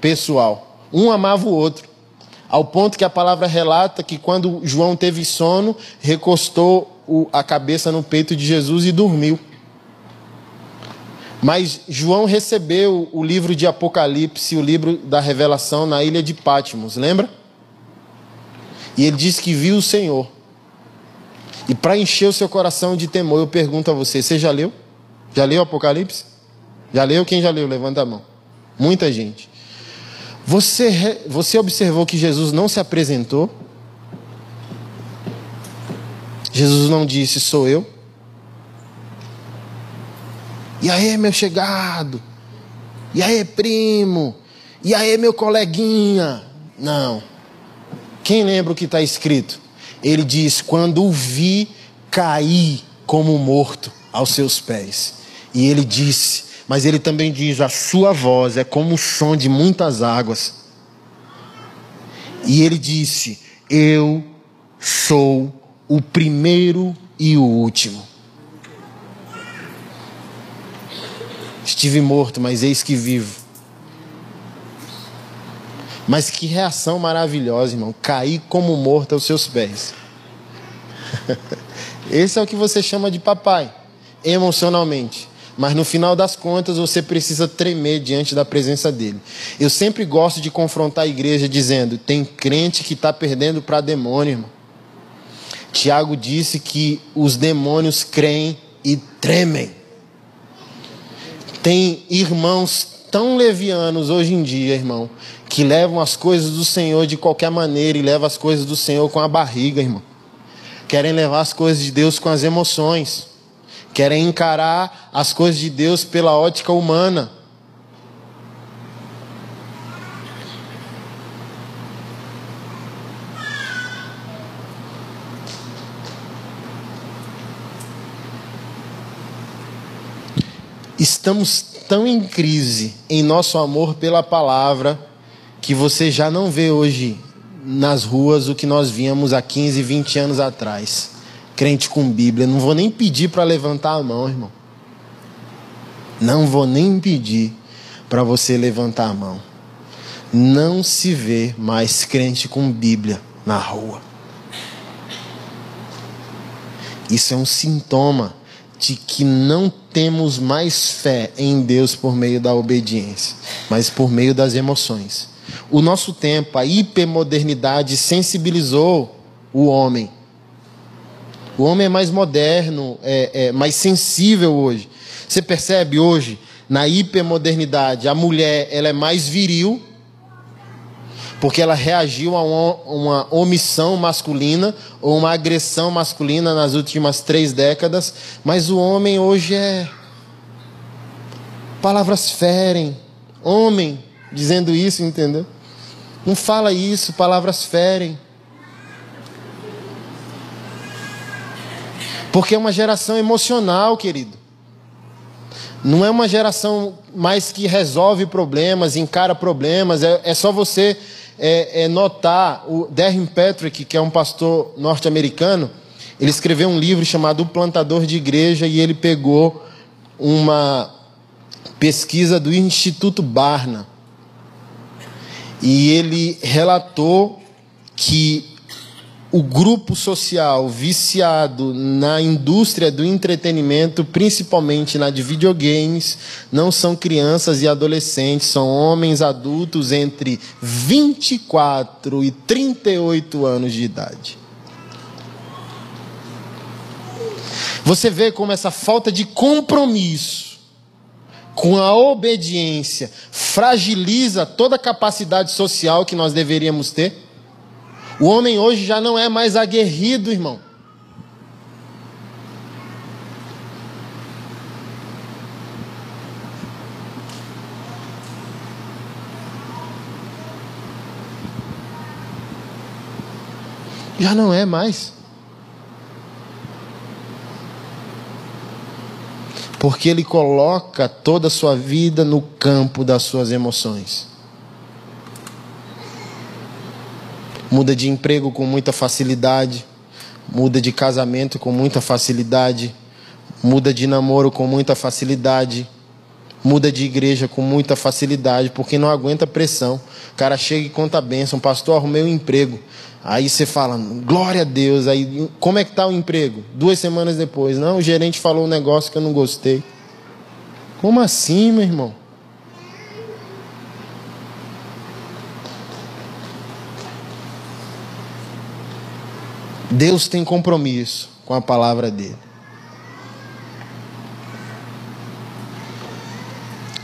pessoal. Um amava o outro. Ao ponto que a palavra relata que quando João teve sono, recostou a cabeça no peito de Jesus e dormiu. Mas João recebeu o livro de Apocalipse, o livro da revelação, na ilha de Patmos, lembra? E ele disse que viu o Senhor. E para encher o seu coração de temor, eu pergunto a você: você já leu? Já leu Apocalipse? Já leu? Quem já leu? Levanta a mão. Muita gente. Você, você observou que Jesus não se apresentou? Jesus não disse: sou eu. E aí, meu chegado? E aí, primo? E aí, meu coleguinha? Não. Quem lembra o que está escrito? Ele diz: Quando o vi, caí como morto aos seus pés. E ele disse, mas ele também diz: A sua voz é como o som de muitas águas. E ele disse: Eu sou o primeiro e o último. Estive morto, mas eis que vivo. Mas que reação maravilhosa, irmão. Cair como morto aos seus pés. Esse é o que você chama de papai, emocionalmente. Mas no final das contas você precisa tremer diante da presença dele. Eu sempre gosto de confrontar a igreja dizendo: tem crente que está perdendo para demônio, irmão. Tiago disse que os demônios creem e tremem. Tem irmãos tão levianos hoje em dia, irmão, que levam as coisas do Senhor de qualquer maneira e levam as coisas do Senhor com a barriga, irmão. Querem levar as coisas de Deus com as emoções. Querem encarar as coisas de Deus pela ótica humana. Estamos tão em crise em nosso amor pela palavra que você já não vê hoje nas ruas o que nós víamos há 15, 20 anos atrás. Crente com Bíblia. Não vou nem pedir para levantar a mão, irmão. Não vou nem pedir para você levantar a mão. Não se vê mais crente com Bíblia na rua. Isso é um sintoma de que não temos mais fé em Deus por meio da obediência, mas por meio das emoções. O nosso tempo, a hipermodernidade sensibilizou o homem. O homem é mais moderno, é, é mais sensível hoje. Você percebe hoje, na hipermodernidade, a mulher ela é mais viril porque ela reagiu a uma, omissão masculina ou uma agressão masculina nas últimas três décadas, mas o homem hoje é. Palavras ferem. Homem dizendo isso, entendeu? Não fala isso, palavras ferem. Porque é uma geração emocional, querido. Não é uma geração mais que resolve problemas, encara problemas, é, é só você é, é notar o Darren Patrick, que é um pastor norte-americano, ele escreveu um livro chamado O Plantador de Igreja e ele pegou uma pesquisa do Instituto Barna. E ele relatou que o grupo social viciado na indústria do entretenimento, principalmente na de videogames, não são crianças e adolescentes, são homens adultos entre 24 e 38 anos de idade. Você vê como essa falta de compromisso com a obediência fragiliza toda a capacidade social que nós deveríamos ter? O homem hoje já não é mais aguerrido, irmão. Já não é mais. Porque ele coloca toda a sua vida no campo das suas emoções. Muda de emprego com muita facilidade, muda de casamento com muita facilidade, muda de namoro com muita facilidade, muda de igreja com muita facilidade, porque não aguenta pressão. O cara chega e conta a bênção, pastor, arrumei um emprego. Aí você fala, glória a Deus. Aí, como é que está o emprego? Duas semanas depois, não, o gerente falou um negócio que eu não gostei. Como assim, meu irmão? Deus tem compromisso com a palavra dele.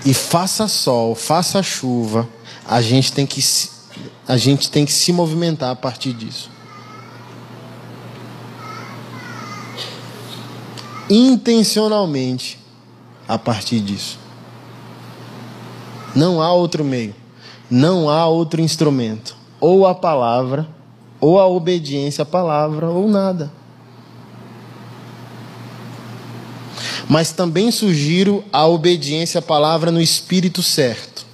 E faça sol, faça chuva, a gente tem que a gente tem que se movimentar a partir disso. Intencionalmente a partir disso. Não há outro meio, não há outro instrumento. Ou a palavra ou a obediência à palavra, ou nada. Mas também sugiro a obediência à palavra no espírito certo.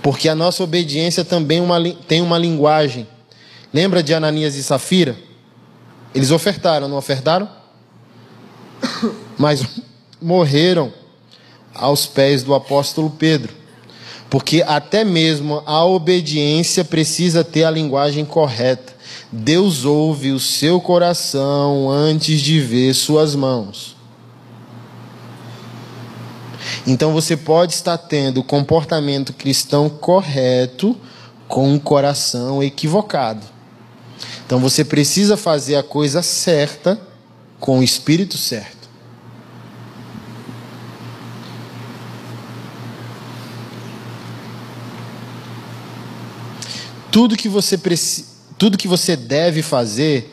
Porque a nossa obediência também uma, tem uma linguagem. Lembra de Ananias e Safira? Eles ofertaram, não ofertaram? Mas morreram aos pés do apóstolo Pedro. Porque até mesmo a obediência precisa ter a linguagem correta. Deus ouve o seu coração antes de ver suas mãos. Então você pode estar tendo o comportamento cristão correto com um coração equivocado. Então você precisa fazer a coisa certa com o espírito certo. Tudo que você precisa, tudo que você deve fazer,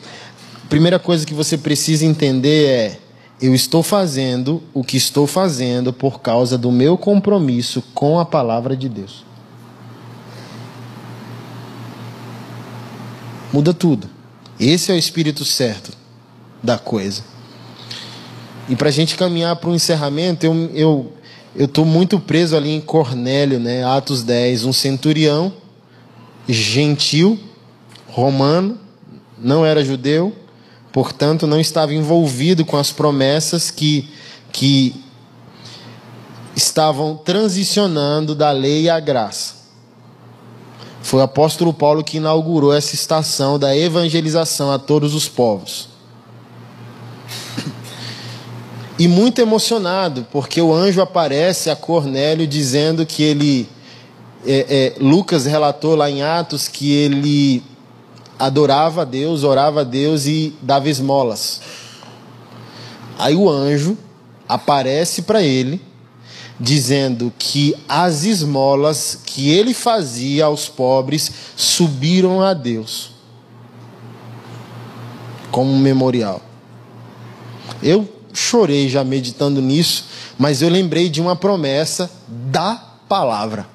a primeira coisa que você precisa entender é eu estou fazendo o que estou fazendo por causa do meu compromisso com a palavra de Deus. Muda tudo. Esse é o espírito certo da coisa. E para a gente caminhar para o encerramento, eu eu eu estou muito preso ali em Cornélio, né? Atos 10, um centurião gentil, romano, não era judeu, portanto não estava envolvido com as promessas que, que estavam transicionando da lei à graça. Foi o apóstolo Paulo que inaugurou essa estação da evangelização a todos os povos. E muito emocionado, porque o anjo aparece a Cornélio dizendo que ele. É, é, Lucas relatou lá em Atos que ele adorava a Deus, orava a Deus e dava esmolas. Aí o anjo aparece para ele, dizendo que as esmolas que ele fazia aos pobres subiram a Deus como um memorial. Eu chorei já meditando nisso, mas eu lembrei de uma promessa da palavra.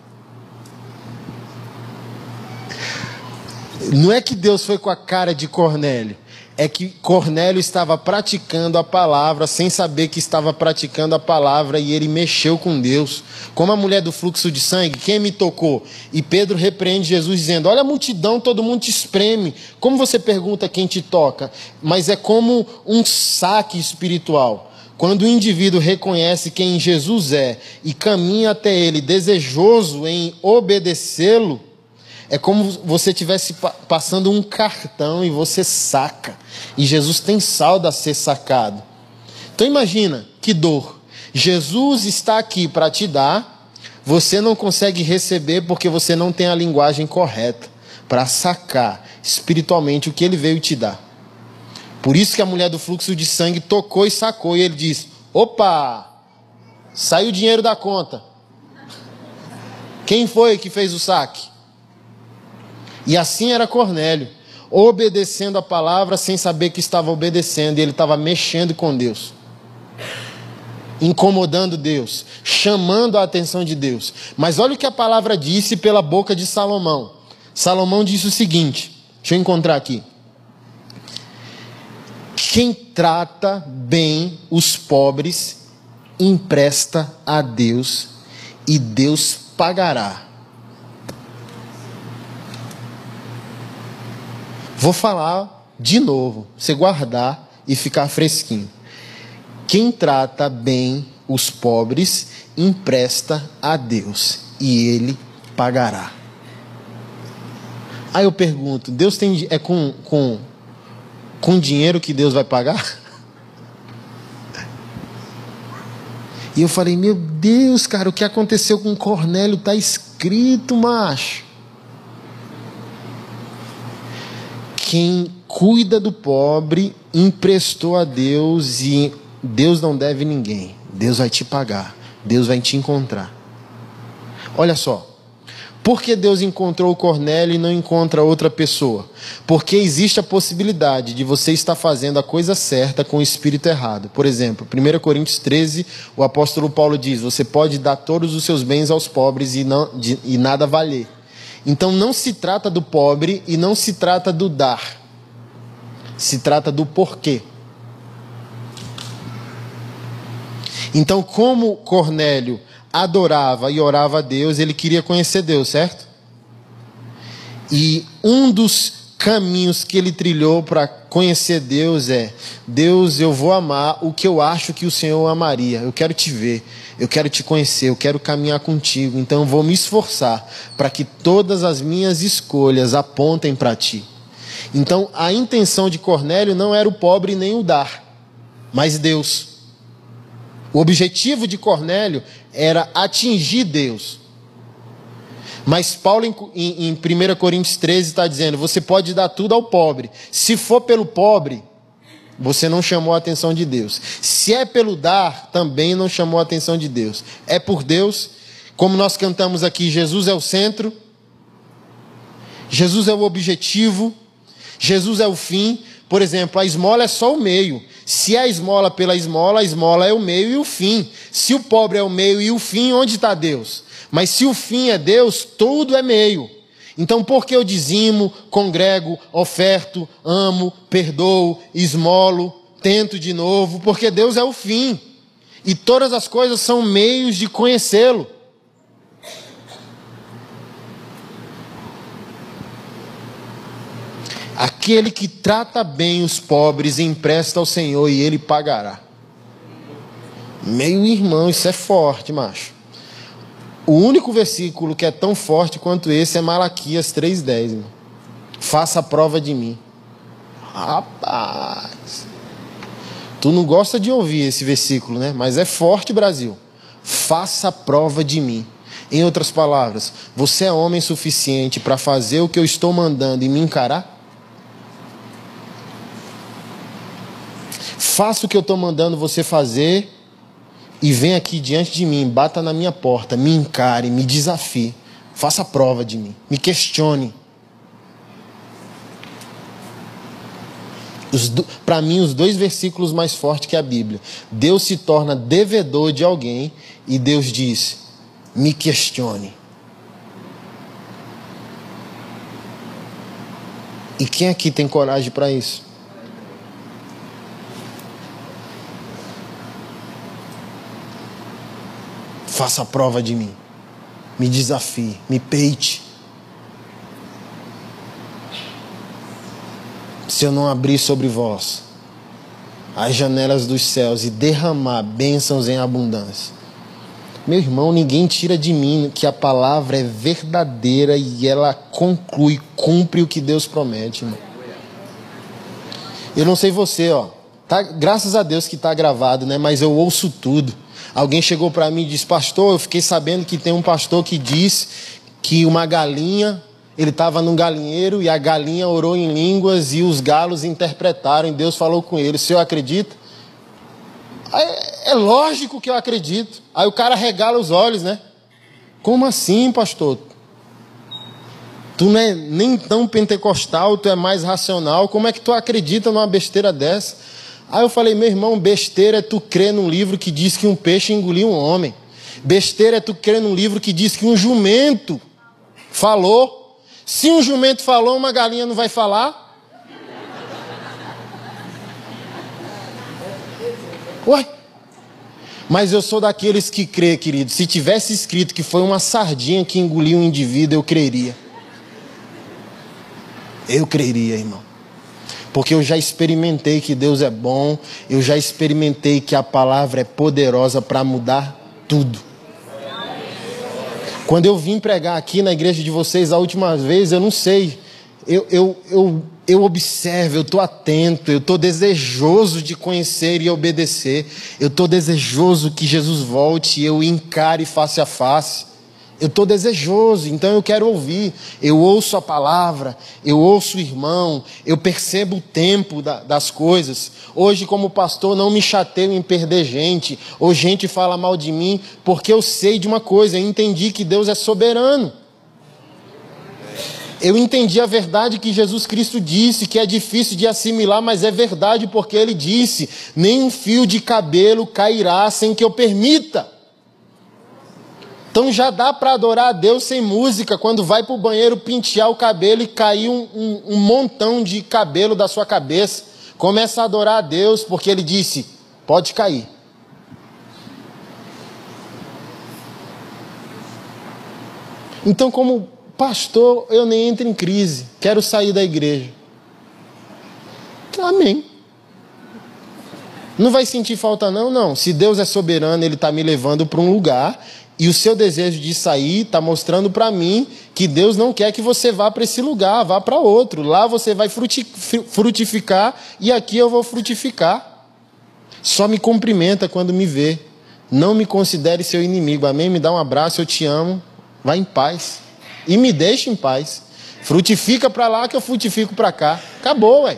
Não é que Deus foi com a cara de Cornélio, é que Cornélio estava praticando a palavra sem saber que estava praticando a palavra e ele mexeu com Deus. Como a mulher do fluxo de sangue, quem me tocou? E Pedro repreende Jesus dizendo: Olha a multidão, todo mundo te espreme. Como você pergunta quem te toca? Mas é como um saque espiritual. Quando o indivíduo reconhece quem Jesus é e caminha até ele desejoso em obedecê-lo, é como você estivesse passando um cartão e você saca. E Jesus tem saldo a ser sacado. Então imagina que dor. Jesus está aqui para te dar, você não consegue receber porque você não tem a linguagem correta para sacar espiritualmente o que ele veio te dar. Por isso que a mulher do fluxo de sangue tocou e sacou e ele disse: "Opa! Saiu o dinheiro da conta. Quem foi que fez o saque?" E assim era Cornélio, obedecendo a palavra sem saber que estava obedecendo, e ele estava mexendo com Deus, incomodando Deus, chamando a atenção de Deus. Mas olha o que a palavra disse pela boca de Salomão. Salomão disse o seguinte: deixa eu encontrar aqui. Quem trata bem os pobres empresta a Deus e Deus pagará. Vou falar de novo, você guardar e ficar fresquinho. Quem trata bem os pobres empresta a Deus e ele pagará. Aí eu pergunto, Deus tem é com com com dinheiro que Deus vai pagar? E eu falei, meu Deus, cara, o que aconteceu com Cornélio está escrito, macho. Quem cuida do pobre emprestou a Deus e Deus não deve ninguém. Deus vai te pagar. Deus vai te encontrar. Olha só. Por que Deus encontrou Cornélio e não encontra outra pessoa? Porque existe a possibilidade de você estar fazendo a coisa certa com o espírito errado. Por exemplo, 1 Coríntios 13, o apóstolo Paulo diz: Você pode dar todos os seus bens aos pobres e, não, de, e nada valer. Então não se trata do pobre e não se trata do dar. Se trata do porquê. Então, como Cornélio adorava e orava a Deus, ele queria conhecer Deus, certo? E um dos caminhos que ele trilhou para conhecer Deus é: Deus, eu vou amar o que eu acho que o Senhor amaria. Eu quero te ver eu quero te conhecer, eu quero caminhar contigo, então eu vou me esforçar para que todas as minhas escolhas apontem para ti. Então a intenção de Cornélio não era o pobre nem o dar, mas Deus. O objetivo de Cornélio era atingir Deus. Mas Paulo, em, em 1 Coríntios 13, está dizendo: você pode dar tudo ao pobre. Se for pelo pobre, você não chamou a atenção de Deus. Se é pelo dar, também não chamou a atenção de Deus. É por Deus, como nós cantamos aqui, Jesus é o centro. Jesus é o objetivo, Jesus é o fim. Por exemplo, a esmola é só o meio. Se é a esmola pela esmola, a esmola é o meio e o fim. Se o pobre é o meio e o fim, onde está Deus? Mas se o fim é Deus, tudo é meio. Então, por que eu dizimo, congrego, oferto, amo, perdoo, esmolo, tento de novo? Porque Deus é o fim. E todas as coisas são meios de conhecê-lo. Aquele que trata bem os pobres empresta ao Senhor e ele pagará. Meu irmão, isso é forte, macho. O único versículo que é tão forte quanto esse é Malaquias 3,10. Faça a prova de mim. Rapaz. Tu não gosta de ouvir esse versículo, né? Mas é forte, Brasil. Faça prova de mim. Em outras palavras, você é homem suficiente para fazer o que eu estou mandando e me encarar? Faça o que eu estou mandando você fazer e vem aqui diante de mim, bata na minha porta, me encare, me desafie, faça prova de mim, me questione. Para mim, os dois versículos mais fortes que a Bíblia. Deus se torna devedor de alguém e Deus diz: me questione. E quem aqui tem coragem para isso? Faça a prova de mim. Me desafie, me peite. Se eu não abrir sobre vós as janelas dos céus e derramar bênçãos em abundância. Meu irmão, ninguém tira de mim que a palavra é verdadeira e ela conclui, cumpre o que Deus promete, irmão. Eu não sei você, ó. Tá, graças a Deus que está gravado, né? Mas eu ouço tudo. Alguém chegou para mim e disse: Pastor, eu fiquei sabendo que tem um pastor que diz que uma galinha, ele estava num galinheiro e a galinha orou em línguas e os galos interpretaram e Deus falou com ele. Se eu acredito? É, é lógico que eu acredito. Aí o cara regala os olhos, né? Como assim, pastor? Tu não é nem tão pentecostal, tu é mais racional. Como é que tu acredita numa besteira dessa? Aí eu falei, meu irmão, besteira é tu crer num livro que diz que um peixe engoliu um homem. Besteira é tu crer num livro que diz que um jumento falou. Se um jumento falou, uma galinha não vai falar? Ué? Mas eu sou daqueles que crê, querido. Se tivesse escrito que foi uma sardinha que engoliu um indivíduo, eu creria. Eu creria, irmão porque eu já experimentei que Deus é bom, eu já experimentei que a palavra é poderosa para mudar tudo. Quando eu vim pregar aqui na igreja de vocês a última vez, eu não sei, eu, eu, eu, eu observo, eu estou atento, eu estou desejoso de conhecer e obedecer, eu estou desejoso que Jesus volte e eu encare face a face. Eu estou desejoso, então eu quero ouvir. Eu ouço a palavra, eu ouço o irmão, eu percebo o tempo da, das coisas. Hoje, como pastor, não me chateio em perder gente, ou gente fala mal de mim, porque eu sei de uma coisa, eu entendi que Deus é soberano. Eu entendi a verdade que Jesus Cristo disse, que é difícil de assimilar, mas é verdade porque ele disse: nem um fio de cabelo cairá sem que eu permita. Então já dá para adorar a Deus sem música, quando vai para o banheiro pentear o cabelo e cair um, um, um montão de cabelo da sua cabeça. Começa a adorar a Deus, porque ele disse: pode cair. Então, como pastor, eu nem entro em crise, quero sair da igreja. Amém. Não vai sentir falta, não? Não. Se Deus é soberano, Ele está me levando para um lugar e o seu desejo de sair está mostrando para mim que Deus não quer que você vá para esse lugar, vá para outro. Lá você vai frutificar e aqui eu vou frutificar. Só me cumprimenta quando me vê. Não me considere seu inimigo. Amém? Me dá um abraço, eu te amo. Vá em paz. E me deixe em paz. Frutifica para lá que eu frutifico para cá. Acabou, ué.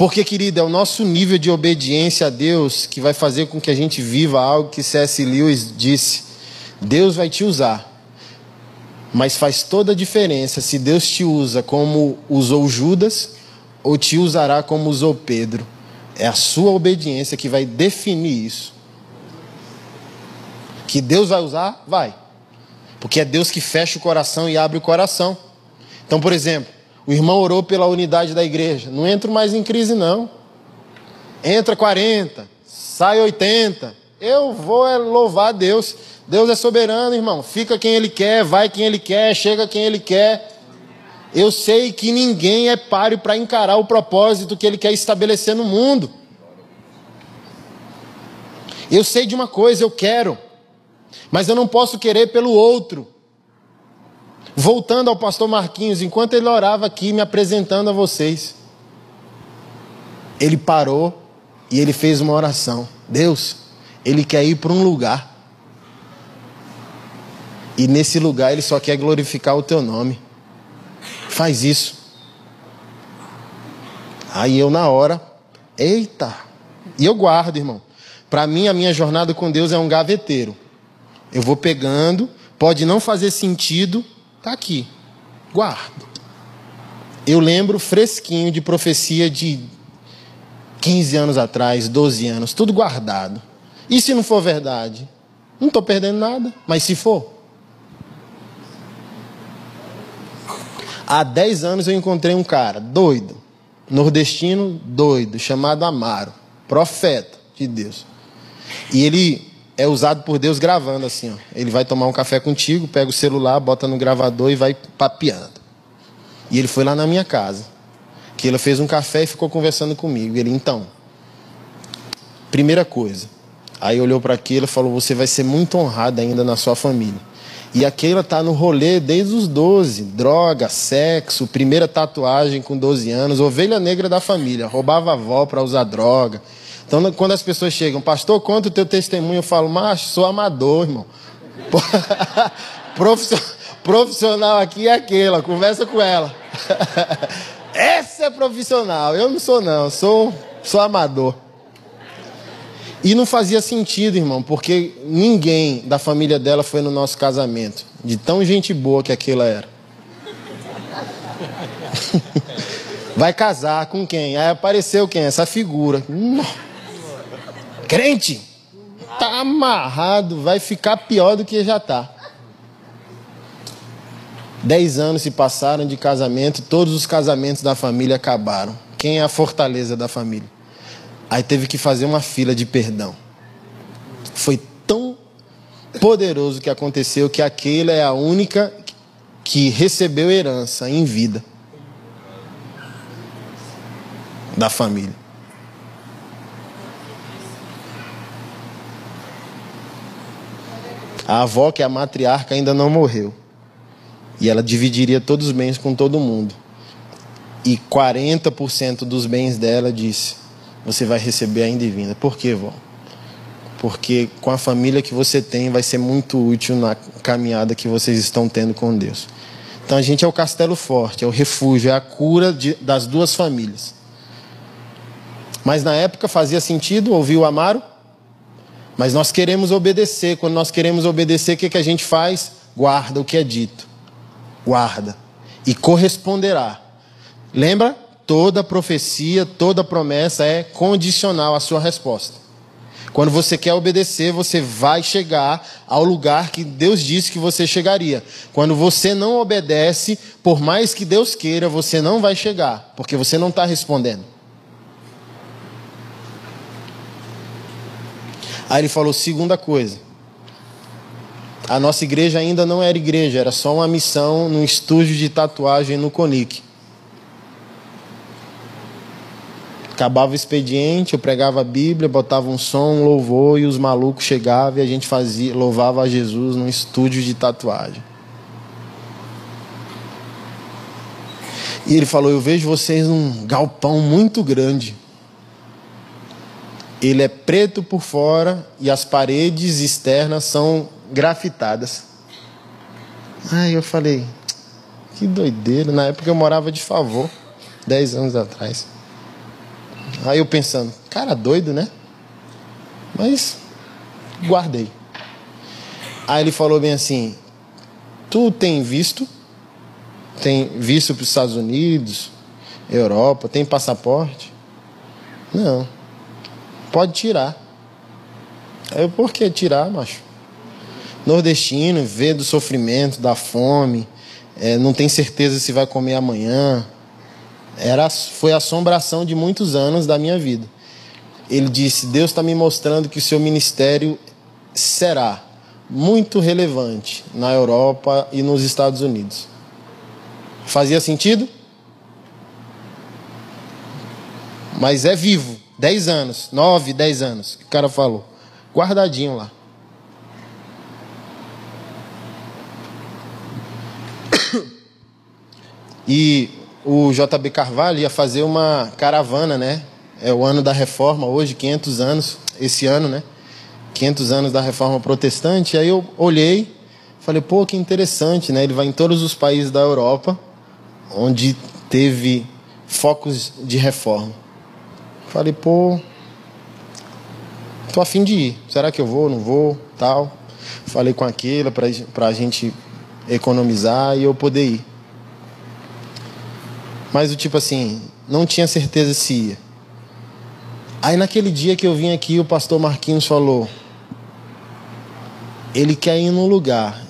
Porque, querido, é o nosso nível de obediência a Deus que vai fazer com que a gente viva algo que C.S. Lewis disse: Deus vai te usar Mas faz toda a diferença se Deus te usa como usou Judas ou te usará como usou Pedro. É a sua obediência que vai definir isso. Que Deus vai usar? Vai. Porque é Deus que fecha o coração e abre o coração. Então, por exemplo, o irmão orou pela unidade da igreja. Não entro mais em crise, não. Entra 40, sai 80. Eu vou é louvar Deus. Deus é soberano, irmão. Fica quem Ele quer, vai quem Ele quer, chega quem Ele quer. Eu sei que ninguém é páreo para encarar o propósito que Ele quer estabelecer no mundo. Eu sei de uma coisa, eu quero, mas eu não posso querer pelo outro. Voltando ao pastor Marquinhos, enquanto ele orava aqui me apresentando a vocês, ele parou e ele fez uma oração. Deus, ele quer ir para um lugar e nesse lugar ele só quer glorificar o teu nome. Faz isso. Aí eu na hora, eita. E eu guardo, irmão. Para mim a minha jornada com Deus é um gaveteiro. Eu vou pegando, pode não fazer sentido, tá aqui. Guardo. Eu lembro fresquinho de profecia de 15 anos atrás, 12 anos, tudo guardado. E se não for verdade? Não estou perdendo nada, mas se for, Há 10 anos eu encontrei um cara doido, nordestino doido, chamado Amaro, profeta de Deus. E ele é usado por Deus gravando assim, ó. Ele vai tomar um café contigo, pega o celular, bota no gravador e vai papeando. E ele foi lá na minha casa. Que ele fez um café e ficou conversando comigo. Ele, então, primeira coisa. Aí olhou para aquilo e falou: Você vai ser muito honrado ainda na sua família. E a Keila tá no rolê desde os 12. Droga, sexo, primeira tatuagem com 12 anos, ovelha negra da família, roubava a avó para usar droga. Então, quando as pessoas chegam, pastor, conta o teu testemunho, eu falo, macho, sou amador, irmão. profissional aqui é aquela, conversa com ela. Essa é profissional, eu não sou não, sou, sou amador. E não fazia sentido, irmão, porque ninguém da família dela foi no nosso casamento. De tão gente boa que aquilo era. Vai casar com quem? Aí apareceu quem? Essa figura. Crente! Tá amarrado, vai ficar pior do que já tá. Dez anos se passaram de casamento, todos os casamentos da família acabaram. Quem é a fortaleza da família? Aí teve que fazer uma fila de perdão. Foi tão poderoso que aconteceu que aquela é a única que recebeu herança em vida da família. A avó, que é a matriarca, ainda não morreu. E ela dividiria todos os bens com todo mundo. E 40% dos bens dela disse: você vai receber ainda em vinda. Por quê, vó? Porque com a família que você tem vai ser muito útil na caminhada que vocês estão tendo com Deus. Então a gente é o castelo forte, é o refúgio, é a cura de, das duas famílias. Mas na época fazia sentido ouvir o Amaro? Mas nós queremos obedecer. Quando nós queremos obedecer, o que, que a gente faz? Guarda o que é dito. Guarda. E corresponderá. Lembra? toda profecia, toda promessa é condicional à sua resposta. Quando você quer obedecer, você vai chegar ao lugar que Deus disse que você chegaria. Quando você não obedece, por mais que Deus queira, você não vai chegar, porque você não está respondendo. Aí ele falou: segunda coisa. A nossa igreja ainda não era igreja, era só uma missão no estúdio de tatuagem no Conic. Acabava o expediente, eu pregava a Bíblia, botava um som, um louvor e os malucos chegavam e a gente fazia, louvava a Jesus num estúdio de tatuagem. E ele falou: Eu vejo vocês num galpão muito grande. Ele é preto por fora e as paredes externas são grafitadas. Aí eu falei: Que doideira. Na época eu morava de favor, dez anos atrás. Aí eu pensando, cara doido, né? Mas guardei. Aí ele falou bem assim: Tu tem visto? Tem visto para os Estados Unidos, Europa? Tem passaporte? Não. Pode tirar. Aí por que tirar, macho? Nordestino, vê do sofrimento, da fome, é, não tem certeza se vai comer amanhã. Era, foi assombração de muitos anos da minha vida. Ele disse: Deus está me mostrando que o seu ministério será muito relevante na Europa e nos Estados Unidos. Fazia sentido? Mas é vivo. 10 anos, 9, 10 anos, que o cara falou. Guardadinho lá. E o JB Carvalho ia fazer uma caravana, né? É o ano da reforma, hoje, 500 anos, esse ano, né? 500 anos da reforma protestante. Aí eu olhei, falei, pô, que interessante, né? Ele vai em todos os países da Europa, onde teve focos de reforma. Falei, pô, tô afim de ir. Será que eu vou, não vou, tal. Falei com aquela para a gente economizar e eu poder ir. Mas o tipo assim, não tinha certeza se ia. Aí naquele dia que eu vim aqui, o pastor Marquinhos falou: ele quer ir no lugar.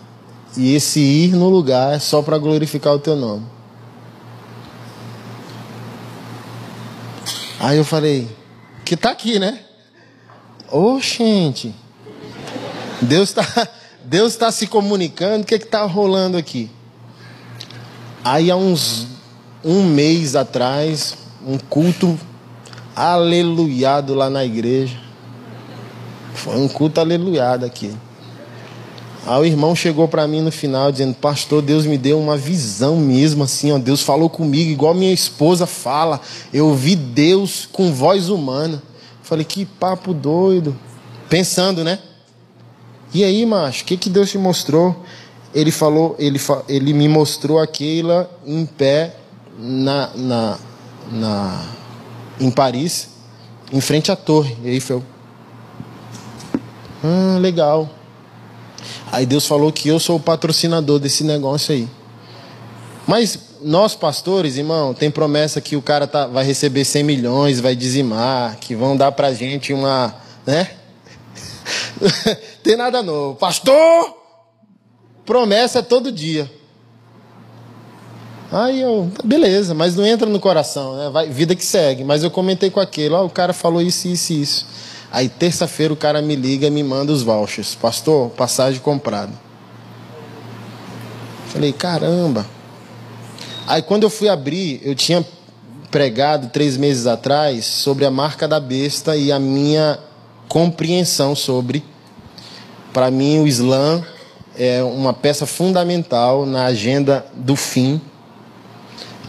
E esse ir no lugar é só para glorificar o teu nome. Aí eu falei, que tá aqui, né? Ô, oh, gente. Deus está Deus tá se comunicando, o que é que tá rolando aqui? Aí há uns um mês atrás, um culto aleluiado lá na igreja. Foi um culto aleluiado aqui. Aí o irmão chegou para mim no final dizendo: Pastor, Deus me deu uma visão mesmo, assim, ó. Deus falou comigo, igual minha esposa fala. Eu vi Deus com voz humana. Falei: Que papo doido. Pensando, né? E aí, macho, o que, que Deus te mostrou? Ele falou, ele, ele me mostrou aquela em pé na, na, na, em Paris, em frente à torre Eiffel. Ah, legal. Aí Deus falou que eu sou o patrocinador desse negócio aí. Mas nós pastores, irmão, tem promessa que o cara tá, vai receber 100 milhões, vai dizimar, que vão dar pra gente uma, né? tem nada novo. Pastor, promessa é todo dia. Aí eu, beleza, mas não entra no coração, né? Vai, vida que segue. Mas eu comentei com aquele, ó, o cara falou isso, isso isso. Aí terça-feira o cara me liga e me manda os vouchers. Pastor, passagem comprada. Falei, caramba. Aí quando eu fui abrir, eu tinha pregado três meses atrás sobre a marca da besta e a minha compreensão sobre. Para mim, o Islã é uma peça fundamental na agenda do fim.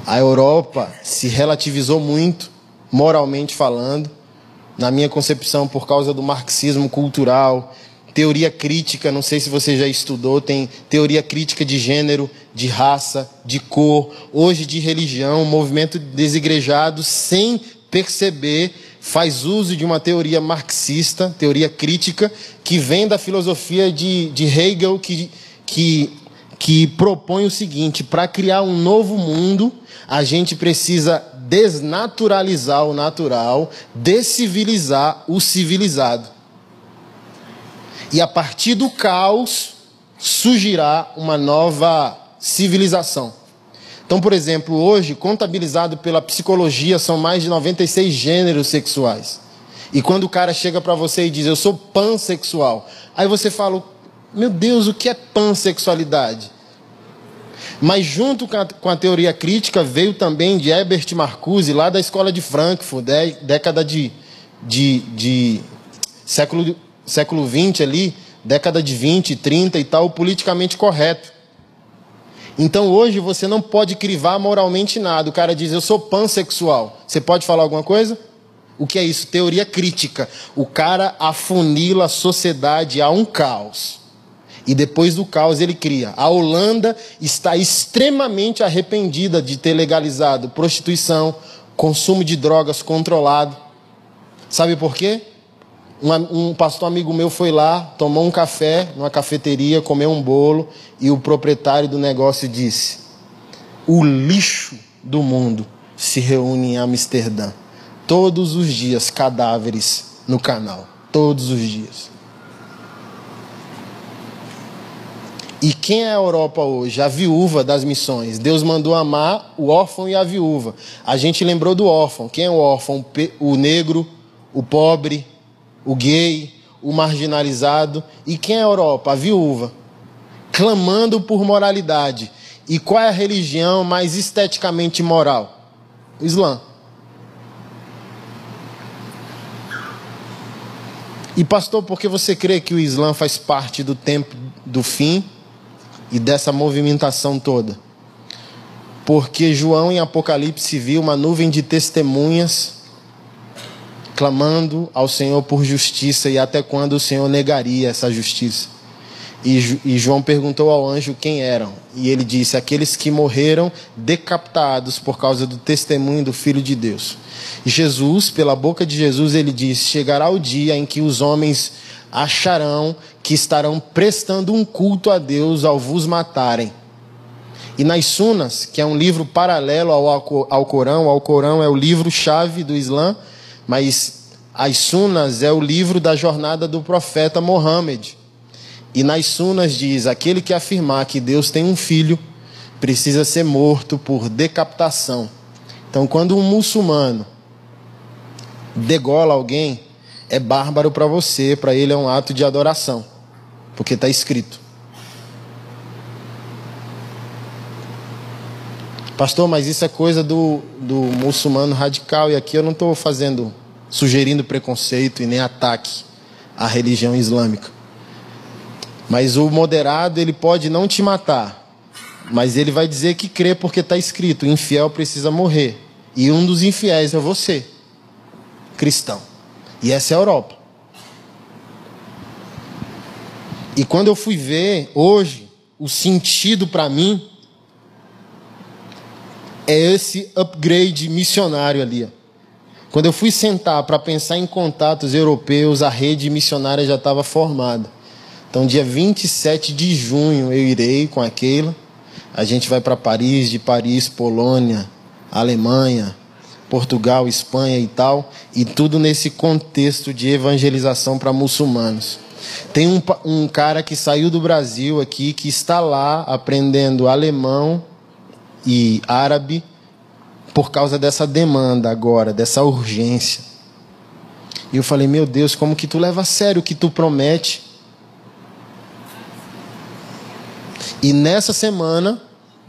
A Europa se relativizou muito, moralmente falando na minha concepção, por causa do marxismo cultural, teoria crítica, não sei se você já estudou, tem teoria crítica de gênero, de raça, de cor, hoje de religião, movimento desigrejado, sem perceber, faz uso de uma teoria marxista, teoria crítica, que vem da filosofia de, de Hegel, que, que, que propõe o seguinte: para criar um novo mundo, a gente precisa desnaturalizar o natural, descivilizar o civilizado. E a partir do caos surgirá uma nova civilização. Então, por exemplo, hoje, contabilizado pela psicologia, são mais de 96 gêneros sexuais. E quando o cara chega para você e diz, eu sou pansexual, aí você fala, meu Deus, o que é pansexualidade? Mas junto com a, com a, teoria crítica veio também de Herbert Marcuse, lá da escola de Frankfurt, de, década de, de, de século, século 20 ali, década de 20, 30 e tal, politicamente correto. Então hoje você não pode crivar moralmente nada. O cara diz, eu sou pansexual. Você pode falar alguma coisa? O que é isso? Teoria crítica. O cara afunila a sociedade a um caos. E depois do caos ele cria. A Holanda está extremamente arrependida de ter legalizado prostituição, consumo de drogas controlado. Sabe por quê? Um, um, pastor amigo meu foi lá, tomou um café numa cafeteria, comeu um bolo e o proprietário do negócio disse: O lixo do mundo se reúne em Amsterdã. Todos os dias, cadáveres no canal. Todos os dias. E quem é a Europa hoje? A viúva das missões. Deus mandou amar o órfão e a viúva. A gente lembrou do órfão. Quem é o órfão? O negro, o pobre, o gay, o marginalizado. E quem é a Europa? A viúva. Clamando por moralidade. E qual é a religião mais esteticamente moral? O Islã. E pastor, por que você crê que o Islã faz parte do tempo do fim e dessa movimentação toda? Porque João em Apocalipse viu uma nuvem de testemunhas clamando ao Senhor por justiça e até quando o Senhor negaria essa justiça. E, e João perguntou ao anjo quem eram. E ele disse: Aqueles que morreram decapitados por causa do testemunho do Filho de Deus. Jesus, pela boca de Jesus, ele disse: Chegará o dia em que os homens acharão que estarão prestando um culto a Deus ao vos matarem. E nas Sunas, que é um livro paralelo ao, ao Corão, ao Corão é o livro-chave do Islã, mas as Sunas é o livro da jornada do profeta Mohammed. E nas Sunas diz: aquele que afirmar que Deus tem um filho precisa ser morto por decapitação. Então, quando um muçulmano degola alguém, é bárbaro para você, para ele é um ato de adoração, porque está escrito. Pastor, mas isso é coisa do, do muçulmano radical, e aqui eu não estou fazendo, sugerindo preconceito e nem ataque à religião islâmica. Mas o moderado, ele pode não te matar, mas ele vai dizer que crê porque está escrito: infiel precisa morrer. E um dos infiéis é você, cristão. E essa é a Europa. E quando eu fui ver hoje, o sentido para mim é esse upgrade missionário ali. Quando eu fui sentar para pensar em contatos europeus, a rede missionária já estava formada. Então, dia 27 de junho, eu irei com a Keila. A gente vai para Paris, de Paris, Polônia, Alemanha, Portugal, Espanha e tal. E tudo nesse contexto de evangelização para muçulmanos. Tem um, um cara que saiu do Brasil aqui, que está lá aprendendo alemão e árabe por causa dessa demanda agora, dessa urgência. E eu falei, meu Deus, como que tu leva a sério o que tu promete? E nessa semana,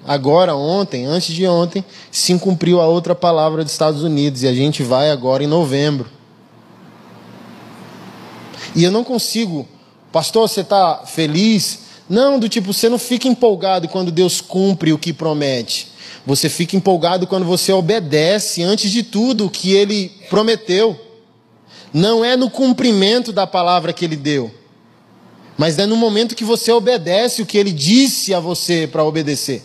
agora, ontem, antes de ontem, se cumpriu a outra palavra dos Estados Unidos e a gente vai agora em novembro. E eu não consigo, pastor, você está feliz? Não, do tipo, você não fica empolgado quando Deus cumpre o que promete. Você fica empolgado quando você obedece, antes de tudo, o que ele prometeu. Não é no cumprimento da palavra que ele deu mas é no momento que você obedece o que ele disse a você para obedecer.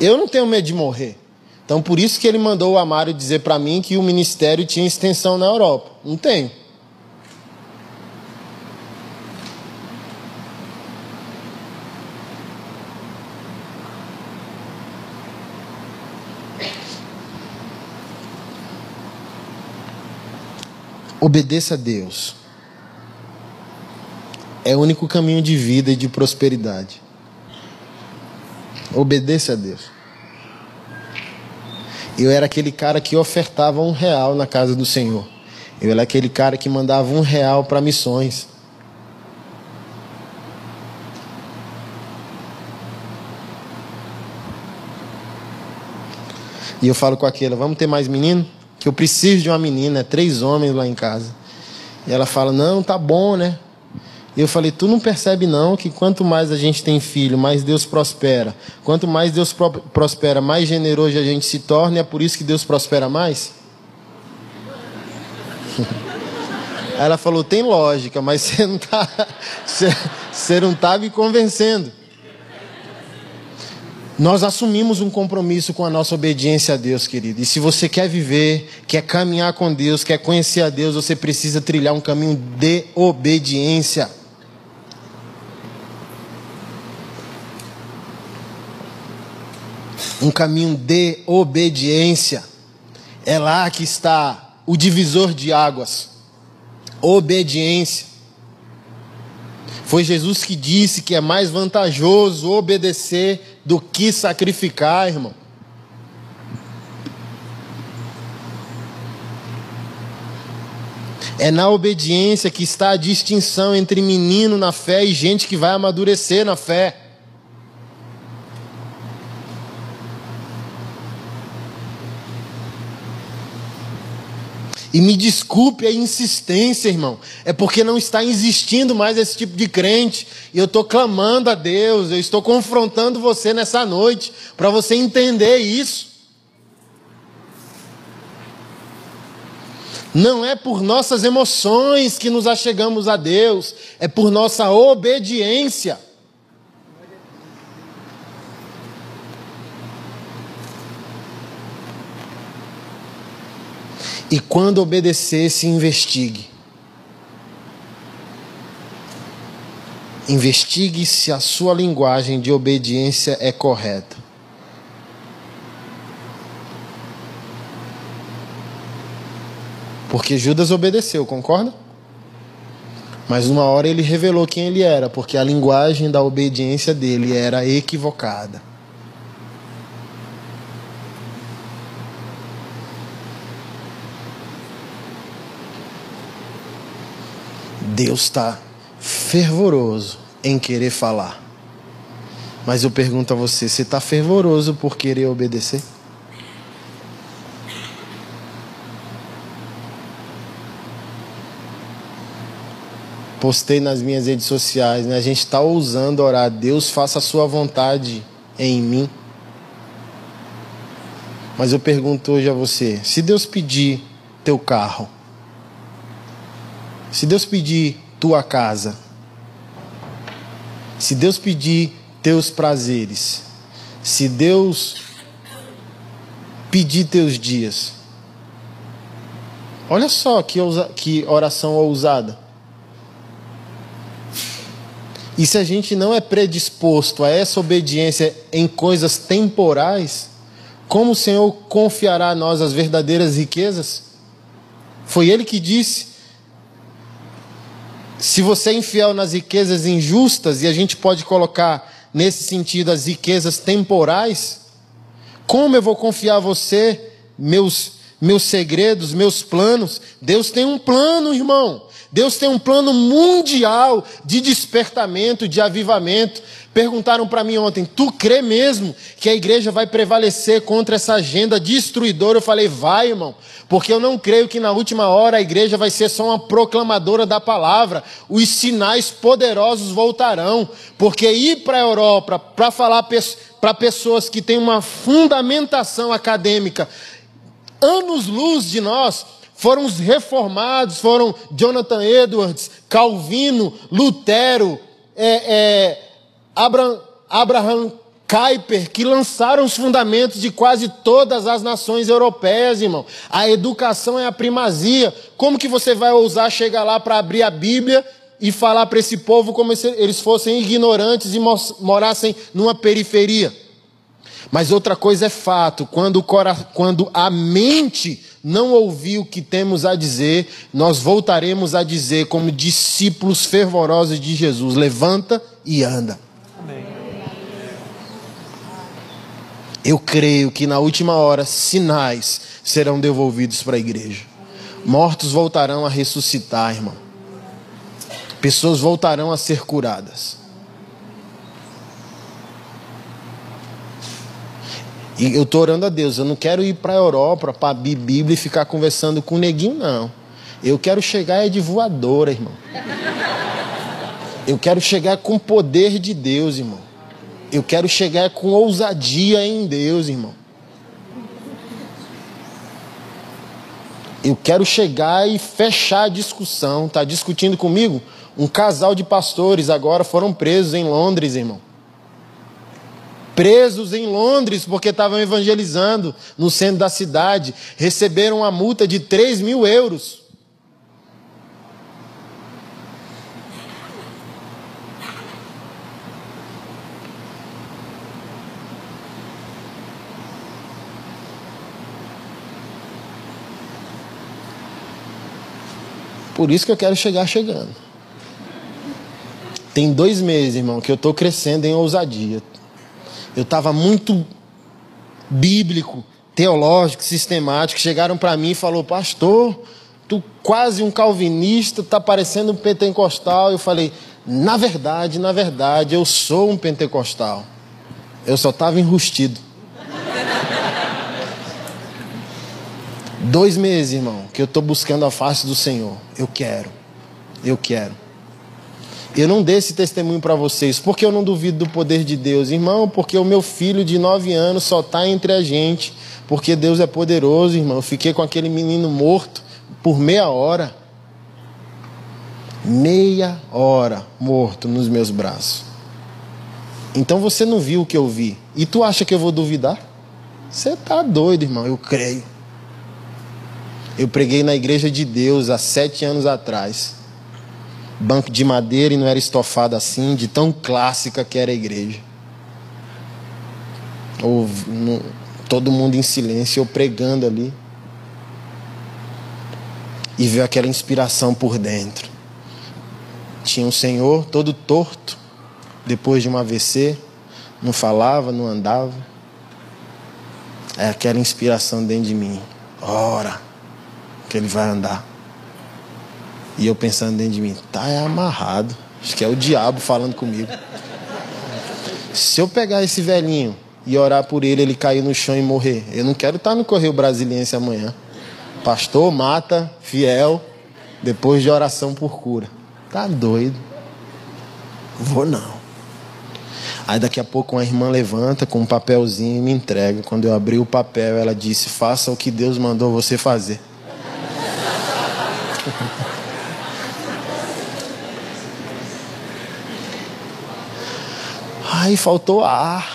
Eu não tenho medo de morrer. Então por isso que ele mandou o Amário dizer para mim que o ministério tinha extensão na Europa. Não tenho. Obedeça a Deus. É o único caminho de vida e de prosperidade. Obedeça a Deus. Eu era aquele cara que ofertava um real na casa do Senhor. Eu era aquele cara que mandava um real para missões. E eu falo com aquela, vamos ter mais menino? que eu preciso de uma menina, três homens lá em casa. E ela fala: Não, tá bom, né? Eu falei: Tu não percebe não que quanto mais a gente tem filho, mais Deus prospera. Quanto mais Deus prospera, mais generoso a gente se torna, e é por isso que Deus prospera mais? Ela falou: Tem lógica, mas você não tá, você, você não tá me convencendo. Nós assumimos um compromisso com a nossa obediência a Deus, querido. E se você quer viver, quer caminhar com Deus, quer conhecer a Deus, você precisa trilhar um caminho de obediência. Um caminho de obediência. É lá que está o divisor de águas. Obediência. Foi Jesus que disse que é mais vantajoso obedecer do que sacrificar, irmão. É na obediência que está a distinção entre menino na fé e gente que vai amadurecer na fé. E me desculpe a insistência, irmão. É porque não está existindo mais esse tipo de crente. E eu estou clamando a Deus, eu estou confrontando você nessa noite, para você entender isso. Não é por nossas emoções que nos achegamos a Deus, é por nossa obediência. E quando obedecer, se investigue. Investigue se a sua linguagem de obediência é correta. Porque Judas obedeceu, concorda? Mas uma hora ele revelou quem ele era, porque a linguagem da obediência dele era equivocada. Deus está fervoroso em querer falar. Mas eu pergunto a você: você está fervoroso por querer obedecer? Postei nas minhas redes sociais, né? A gente está ousando orar. Deus faça a sua vontade em mim. Mas eu pergunto hoje a você: se Deus pedir teu carro, se Deus pedir tua casa, se Deus pedir teus prazeres, se Deus pedir teus dias, olha só que, ousa, que oração ousada. E se a gente não é predisposto a essa obediência em coisas temporais, como o Senhor confiará a nós as verdadeiras riquezas? Foi Ele que disse: se você é infiel nas riquezas injustas, e a gente pode colocar nesse sentido as riquezas temporais, como eu vou confiar a você meus, meus segredos, meus planos? Deus tem um plano, irmão. Deus tem um plano mundial de despertamento, de avivamento. Perguntaram para mim ontem: tu crê mesmo que a igreja vai prevalecer contra essa agenda destruidora? Eu falei: vai, irmão, porque eu não creio que na última hora a igreja vai ser só uma proclamadora da palavra. Os sinais poderosos voltarão, porque ir para a Europa para falar para pessoas que têm uma fundamentação acadêmica anos-luz de nós foram os reformados, foram Jonathan Edwards, Calvino, Lutero, é, é, Abraham, Abraham Kuyper, que lançaram os fundamentos de quase todas as nações europeias, irmão. A educação é a primazia. Como que você vai ousar chegar lá para abrir a Bíblia e falar para esse povo como se eles fossem ignorantes e morassem numa periferia? Mas outra coisa é fato, quando, quando a mente não ouvir o que temos a dizer, nós voltaremos a dizer, como discípulos fervorosos de Jesus: levanta e anda. Eu creio que na última hora sinais serão devolvidos para a igreja. Mortos voltarão a ressuscitar, irmão. Pessoas voltarão a ser curadas. E eu estou orando a Deus, eu não quero ir para a Europa para abrir Bíblia e ficar conversando com o neguinho, não. Eu quero chegar é de voadora, irmão. Eu quero chegar com poder de Deus, irmão. Eu quero chegar com ousadia em Deus, irmão. Eu quero chegar e fechar a discussão. Está discutindo comigo? Um casal de pastores agora foram presos em Londres, irmão presos em Londres porque estavam evangelizando no centro da cidade, receberam uma multa de 3 mil euros. Por isso que eu quero chegar chegando. Tem dois meses, irmão, que eu estou crescendo em ousadia. Eu estava muito bíblico, teológico, sistemático. Chegaram para mim e falou, pastor, tu quase um calvinista, tá parecendo um pentecostal. Eu falei, na verdade, na verdade, eu sou um pentecostal. Eu só estava enrustido. Dois meses, irmão, que eu estou buscando a face do Senhor. Eu quero. Eu quero. Eu não dei esse testemunho para vocês porque eu não duvido do poder de Deus, irmão, porque o meu filho de nove anos só está entre a gente, porque Deus é poderoso, irmão. Eu fiquei com aquele menino morto por meia hora. Meia hora morto nos meus braços. Então você não viu o que eu vi. E tu acha que eu vou duvidar? Você tá doido, irmão. Eu creio. Eu preguei na igreja de Deus há sete anos atrás. Banco de madeira e não era estofado assim, de tão clássica que era a igreja. Ou, no, todo mundo em silêncio, eu pregando ali. E veio aquela inspiração por dentro. Tinha um senhor todo torto, depois de um AVC, não falava, não andava. É aquela inspiração dentro de mim. Ora que ele vai andar. E eu pensando dentro de mim, tá é amarrado. Acho que é o diabo falando comigo. Se eu pegar esse velhinho e orar por ele, ele cair no chão e morrer. Eu não quero estar no Correio Brasiliense amanhã. Pastor mata fiel depois de oração por cura. Tá doido? Vou não. Aí daqui a pouco uma irmã levanta com um papelzinho e me entrega. Quando eu abri o papel, ela disse: Faça o que Deus mandou você fazer. Aí faltou ar.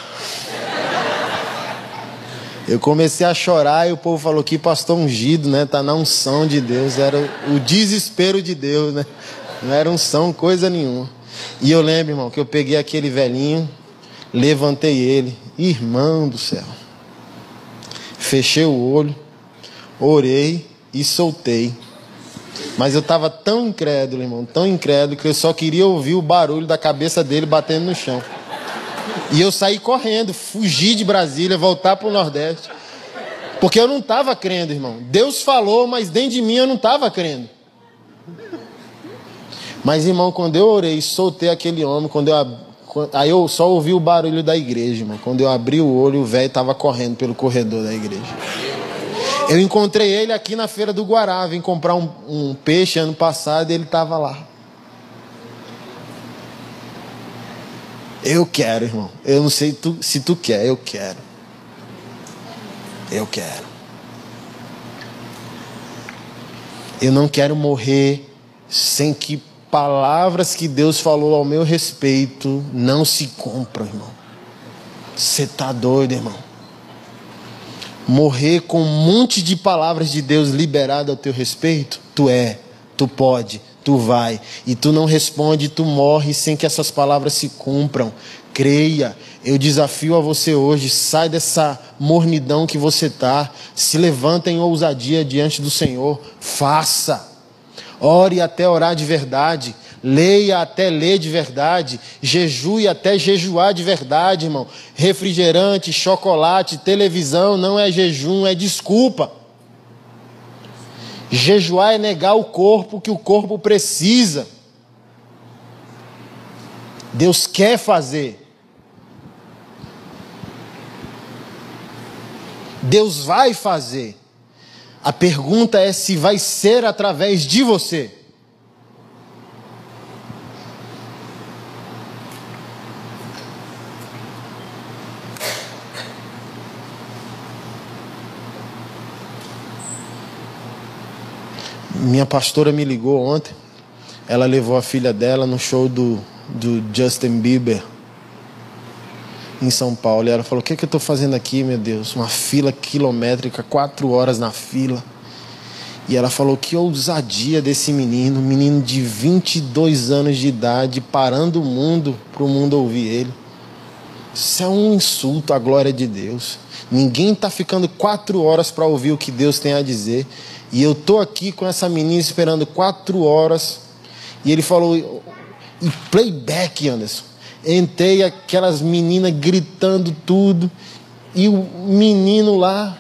Eu comecei a chorar e o povo falou que pastor ungido, né? Tá na unção de Deus. Era o desespero de Deus, né? Não era unção, coisa nenhuma. E eu lembro, irmão, que eu peguei aquele velhinho, levantei ele, irmão do céu. Fechei o olho, orei e soltei. Mas eu estava tão incrédulo, irmão, tão incrédulo, que eu só queria ouvir o barulho da cabeça dele batendo no chão. E eu saí correndo, fugi de Brasília, voltar para o Nordeste. Porque eu não estava crendo, irmão. Deus falou, mas dentro de mim eu não estava crendo. Mas, irmão, quando eu orei, soltei aquele homem, quando eu, aí eu só ouvi o barulho da igreja, irmão. Quando eu abri o olho, o velho estava correndo pelo corredor da igreja. Eu encontrei ele aqui na feira do Guará, vim comprar um, um peixe ano passado e ele estava lá. Eu quero, irmão. Eu não sei tu, se tu quer, eu quero. Eu quero. Eu não quero morrer sem que palavras que Deus falou ao meu respeito não se cumpram, irmão. Você tá doido, irmão? morrer com um monte de palavras de Deus liberadas ao teu respeito? Tu é, tu pode, tu vai. E tu não responde, tu morre sem que essas palavras se cumpram. Creia, eu desafio a você hoje, sai dessa mornidão que você está, se levanta em ousadia diante do Senhor, faça. Ore até orar de verdade. Leia até ler de verdade, jejue até jejuar de verdade, irmão. Refrigerante, chocolate, televisão não é jejum, é desculpa. Jejuar é negar o corpo que o corpo precisa. Deus quer fazer. Deus vai fazer. A pergunta é se vai ser através de você. Minha pastora me ligou ontem. Ela levou a filha dela no show do, do Justin Bieber. em São Paulo. E ela falou: O que, é que eu estou fazendo aqui, meu Deus? Uma fila quilométrica, quatro horas na fila. E ela falou: Que ousadia desse menino, menino de 22 anos de idade, parando o mundo para o mundo ouvir ele. Isso é um insulto à glória de Deus. Ninguém está ficando quatro horas para ouvir o que Deus tem a dizer. E eu tô aqui com essa menina esperando quatro horas. E ele falou, e playback, Anderson. Entrei aquelas meninas gritando tudo. E o menino lá,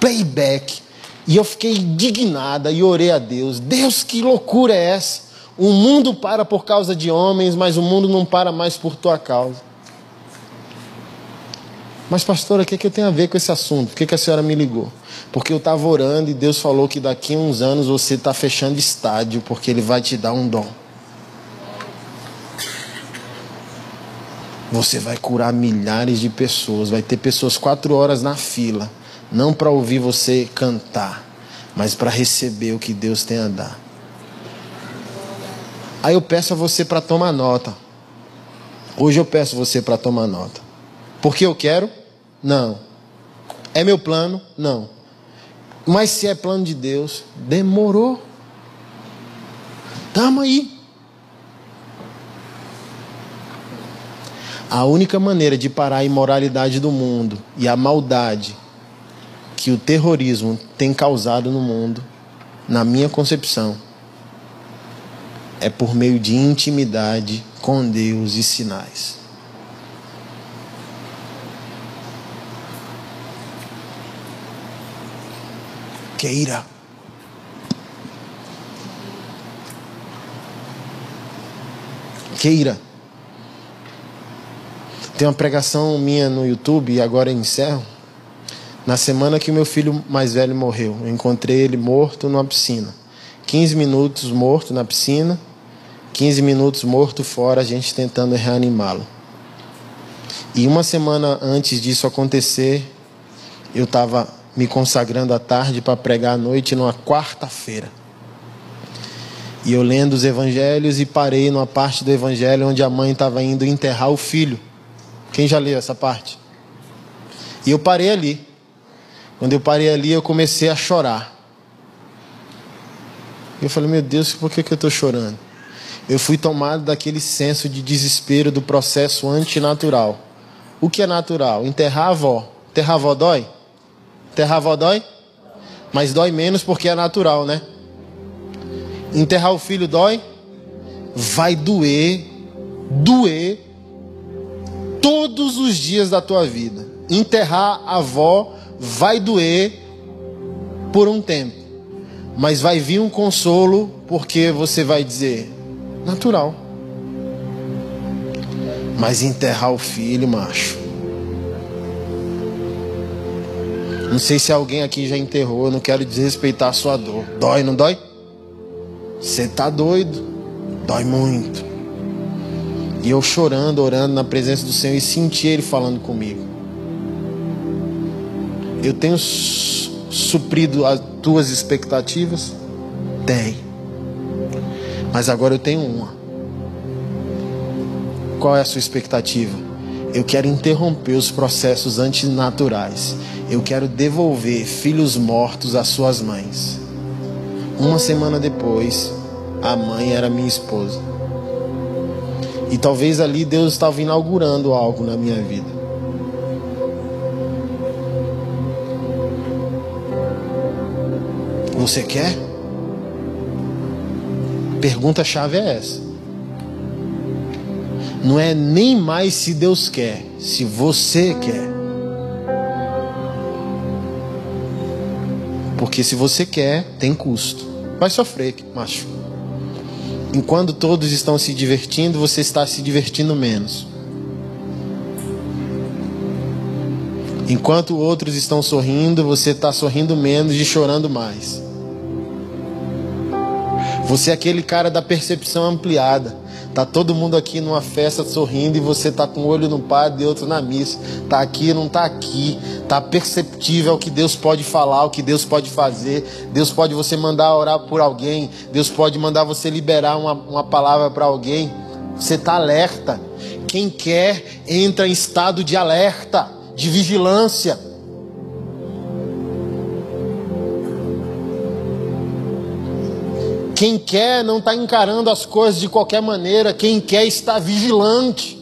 playback. E eu fiquei indignada e orei a Deus. Deus, que loucura é essa? O mundo para por causa de homens, mas o mundo não para mais por tua causa. Mas, pastora, o que, que eu tenho a ver com esse assunto? Por que, que a senhora me ligou? Porque eu estava orando e Deus falou que daqui a uns anos você está fechando estádio, porque Ele vai te dar um dom. Você vai curar milhares de pessoas, vai ter pessoas quatro horas na fila, não para ouvir você cantar, mas para receber o que Deus tem a dar. Aí eu peço a você para tomar nota. Hoje eu peço você para tomar nota. Porque eu quero? Não. É meu plano? Não. Mas se é plano de Deus, demorou. Tamo aí. A única maneira de parar a imoralidade do mundo e a maldade que o terrorismo tem causado no mundo, na minha concepção, é por meio de intimidade com Deus e sinais. Queira. Queira. Tem uma pregação minha no YouTube e agora eu encerro. Na semana que meu filho mais velho morreu, eu encontrei ele morto numa piscina. 15 minutos morto na piscina, 15 minutos morto fora, a gente tentando reanimá-lo. E uma semana antes disso acontecer, eu estava me consagrando à tarde para pregar à noite numa quarta-feira. E eu lendo os evangelhos e parei numa parte do evangelho onde a mãe estava indo enterrar o filho. Quem já leu essa parte? E eu parei ali. Quando eu parei ali, eu comecei a chorar. Eu falei, meu Deus, por que, que eu estou chorando? Eu fui tomado daquele senso de desespero do processo antinatural. O que é natural? Enterrar a avó. Enterrar a avó dói? Enterrar a avó dói? Mas dói menos porque é natural, né? Enterrar o filho dói? Vai doer, doer todos os dias da tua vida. Enterrar a avó vai doer por um tempo. Mas vai vir um consolo porque você vai dizer: natural. Mas enterrar o filho, macho, Não sei se alguém aqui já enterrou, eu não quero desrespeitar a sua dor. Dói, não dói? Você tá doido? Dói muito. E eu chorando, orando na presença do Senhor e senti Ele falando comigo. Eu tenho suprido as tuas expectativas? Tem. Mas agora eu tenho uma. Qual é a sua expectativa? Eu quero interromper os processos antinaturais eu quero devolver filhos mortos às suas mães. Uma semana depois, a mãe era minha esposa. E talvez ali Deus estava inaugurando algo na minha vida. Você quer? Pergunta-chave é essa. Não é nem mais se Deus quer, se você quer. Porque se você quer, tem custo. Vai sofrer, macho. Enquanto todos estão se divertindo, você está se divertindo menos. Enquanto outros estão sorrindo, você está sorrindo menos e chorando mais. Você é aquele cara da percepção ampliada. Tá todo mundo aqui numa festa sorrindo e você tá com um olho no padre e outro na missa. Tá aqui, não tá aqui. Tá perceptível o que Deus pode falar, o que Deus pode fazer. Deus pode você mandar orar por alguém. Deus pode mandar você liberar uma, uma palavra para alguém. Você tá alerta. quem quer entra em estado de alerta, de vigilância. Quem quer não está encarando as coisas de qualquer maneira, quem quer está vigilante.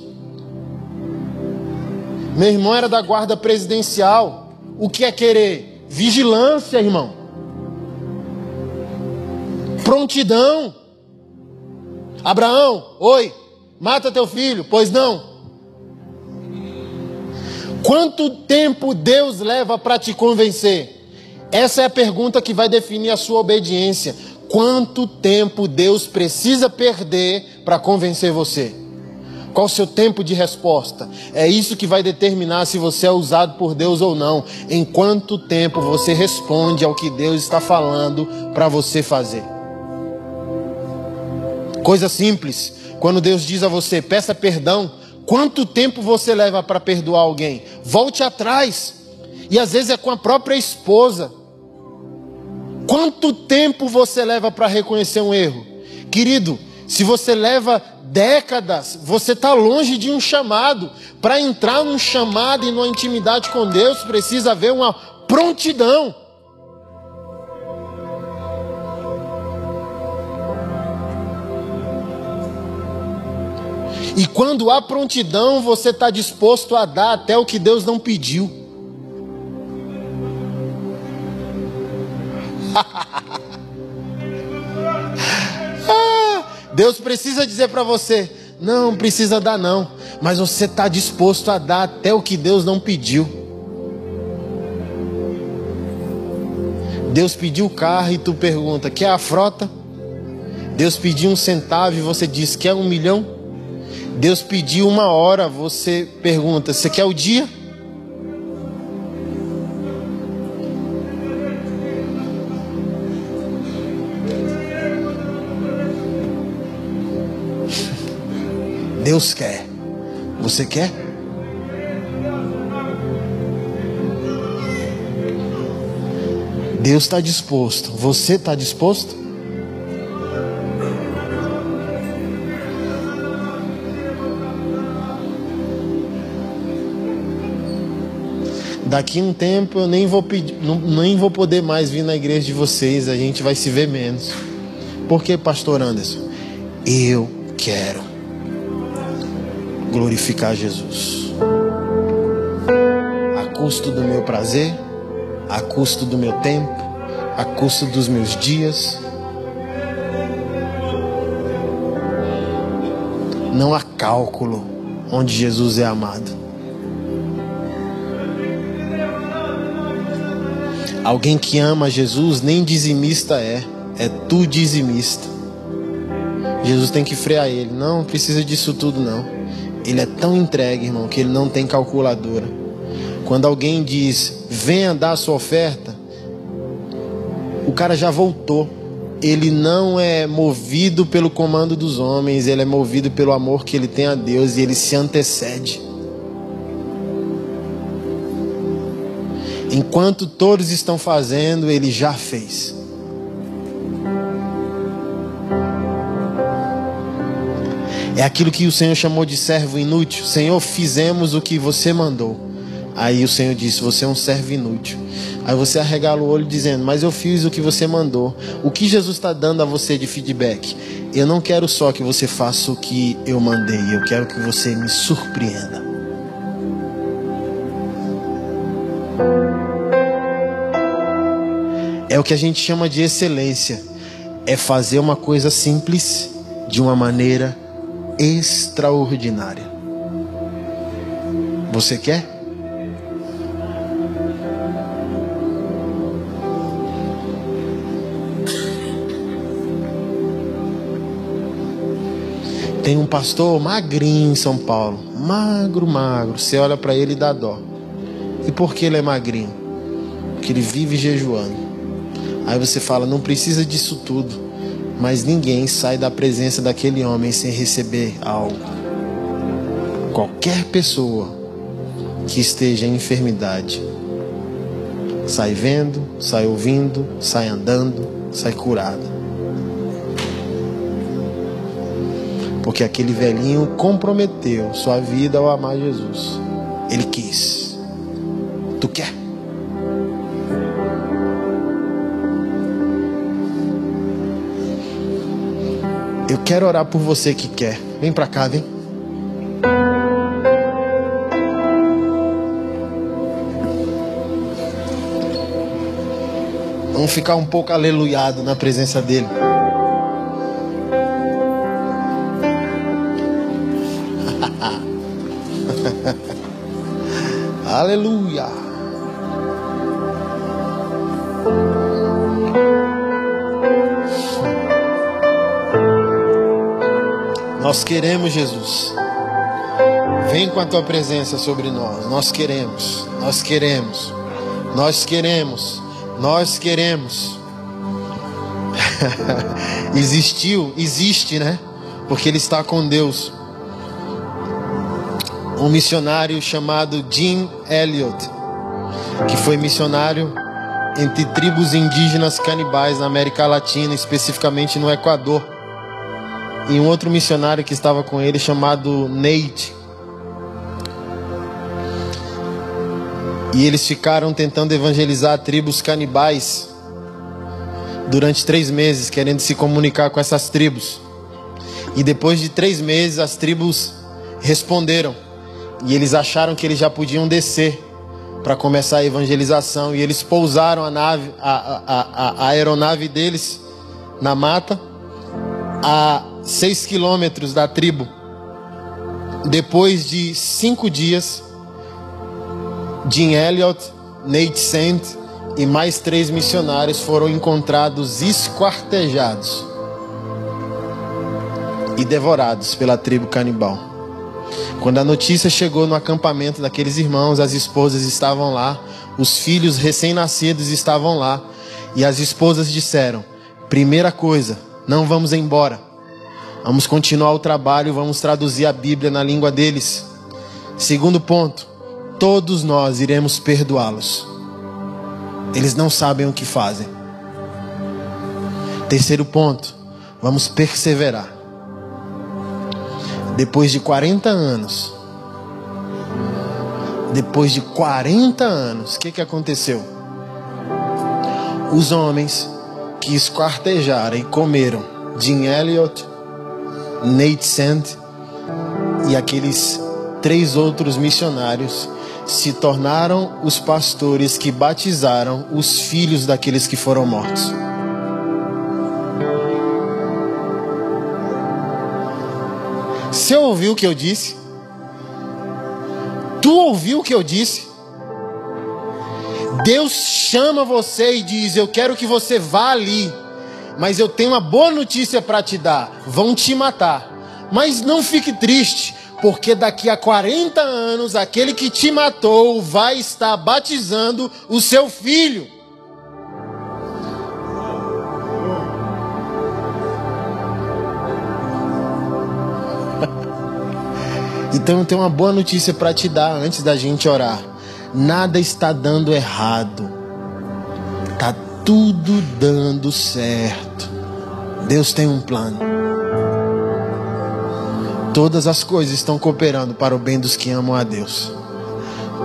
Meu irmão era da guarda presidencial. O que é querer? Vigilância, irmão. Prontidão. Abraão, oi, mata teu filho, pois não. Quanto tempo Deus leva para te convencer? Essa é a pergunta que vai definir a sua obediência. Quanto tempo Deus precisa perder para convencer você? Qual o seu tempo de resposta? É isso que vai determinar se você é usado por Deus ou não. Em quanto tempo você responde ao que Deus está falando para você fazer? Coisa simples. Quando Deus diz a você, peça perdão, quanto tempo você leva para perdoar alguém? Volte atrás. E às vezes é com a própria esposa. Quanto tempo você leva para reconhecer um erro? Querido, se você leva décadas, você está longe de um chamado. Para entrar num chamado e numa intimidade com Deus, precisa haver uma prontidão. E quando há prontidão, você está disposto a dar até o que Deus não pediu. Deus precisa dizer para você: não precisa dar, não, mas você está disposto a dar até o que Deus não pediu. Deus pediu o carro e tu pergunta: quer a frota? Deus pediu um centavo e você diz: quer um milhão? Deus pediu uma hora, você pergunta: você quer o dia? Deus quer. Você quer? Deus está disposto. Você está disposto? Daqui um tempo eu nem vou pedir, nem vou poder mais vir na igreja de vocês, a gente vai se ver menos. Por que, pastor Anderson? Eu quero glorificar Jesus. A custo do meu prazer, a custo do meu tempo, a custo dos meus dias. Não há cálculo onde Jesus é amado. Alguém que ama Jesus nem dizimista é, é tu dizimista. Jesus tem que frear ele. Não precisa disso tudo, não. Ele é tão entregue, irmão, que ele não tem calculadora. Quando alguém diz, venha dar a sua oferta, o cara já voltou. Ele não é movido pelo comando dos homens, ele é movido pelo amor que ele tem a Deus e ele se antecede. Enquanto todos estão fazendo, ele já fez. É aquilo que o Senhor chamou de servo inútil. Senhor, fizemos o que você mandou. Aí o Senhor disse: Você é um servo inútil. Aí você arregala o olho dizendo: Mas eu fiz o que você mandou. O que Jesus está dando a você de feedback? Eu não quero só que você faça o que eu mandei, eu quero que você me surpreenda. É o que a gente chama de excelência. É fazer uma coisa simples de uma maneira extraordinária. Você quer? Tem um pastor magrinho em São Paulo, magro, magro. Você olha para ele e dá dó. E por que ele é magrinho? Porque ele vive jejuando. Aí você fala, não precisa disso tudo mas ninguém sai da presença daquele homem sem receber algo. Qualquer pessoa que esteja em enfermidade sai vendo, sai ouvindo, sai andando, sai curada. Porque aquele velhinho comprometeu sua vida ao amar Jesus. Ele quis. Tu quer? Eu quero orar por você que quer. Vem para cá, vem. Vamos ficar um pouco aleluiado na presença dele. Aleluia. Nós queremos, Jesus. Vem com a tua presença sobre nós. Nós queremos. Nós queremos. Nós queremos. Nós queremos. Existiu, existe, né? Porque ele está com Deus. Um missionário chamado Jim Elliot, que foi missionário entre tribos indígenas canibais na América Latina, especificamente no Equador. E um outro missionário que estava com ele chamado Nate. E eles ficaram tentando evangelizar tribos canibais durante três meses, querendo se comunicar com essas tribos. E depois de três meses, as tribos responderam. E eles acharam que eles já podiam descer para começar a evangelização. E eles pousaram a, nave, a, a, a, a aeronave deles na mata, a seis quilômetros da tribo. Depois de cinco dias, Jim Elliot, Nate Saint e mais três missionários foram encontrados esquartejados e devorados pela tribo canibal. Quando a notícia chegou no acampamento daqueles irmãos, as esposas estavam lá, os filhos recém-nascidos estavam lá, e as esposas disseram: primeira coisa, não vamos embora. Vamos continuar o trabalho, vamos traduzir a Bíblia na língua deles. Segundo ponto, todos nós iremos perdoá-los. Eles não sabem o que fazem. Terceiro ponto, vamos perseverar. Depois de 40 anos, depois de 40 anos, o que, que aconteceu? Os homens que esquartejaram e comeram Jim Elliot, Nate Sand e aqueles três outros missionários se tornaram os pastores que batizaram os filhos daqueles que foram mortos. Você ouviu o que eu disse? Tu ouviu o que eu disse? Deus chama você e diz: Eu quero que você vá ali, mas eu tenho uma boa notícia para te dar: vão te matar. Mas não fique triste, porque daqui a 40 anos aquele que te matou vai estar batizando o seu filho. Então eu tenho uma boa notícia para te dar antes da gente orar. Nada está dando errado. Tudo dando certo. Deus tem um plano. Todas as coisas estão cooperando para o bem dos que amam a Deus.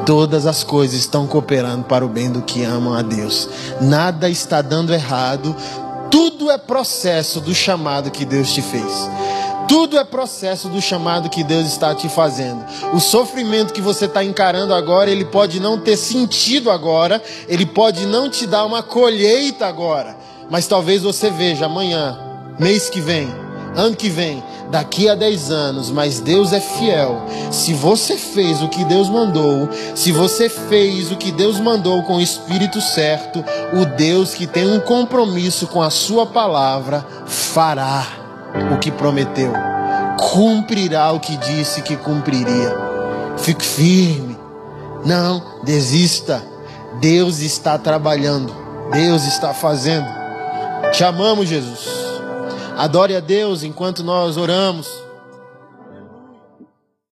Todas as coisas estão cooperando para o bem do que amam a Deus. Nada está dando errado. Tudo é processo do chamado que Deus te fez. Tudo é processo do chamado que Deus está te fazendo. O sofrimento que você está encarando agora, ele pode não ter sentido agora, ele pode não te dar uma colheita agora, mas talvez você veja amanhã, mês que vem, ano que vem, daqui a 10 anos, mas Deus é fiel. Se você fez o que Deus mandou, se você fez o que Deus mandou com o espírito certo, o Deus que tem um compromisso com a sua palavra fará o que prometeu. Cumprirá o que disse que cumpriria. Fique firme. Não desista. Deus está trabalhando. Deus está fazendo. Te amamos, Jesus. Adore a Deus enquanto nós oramos.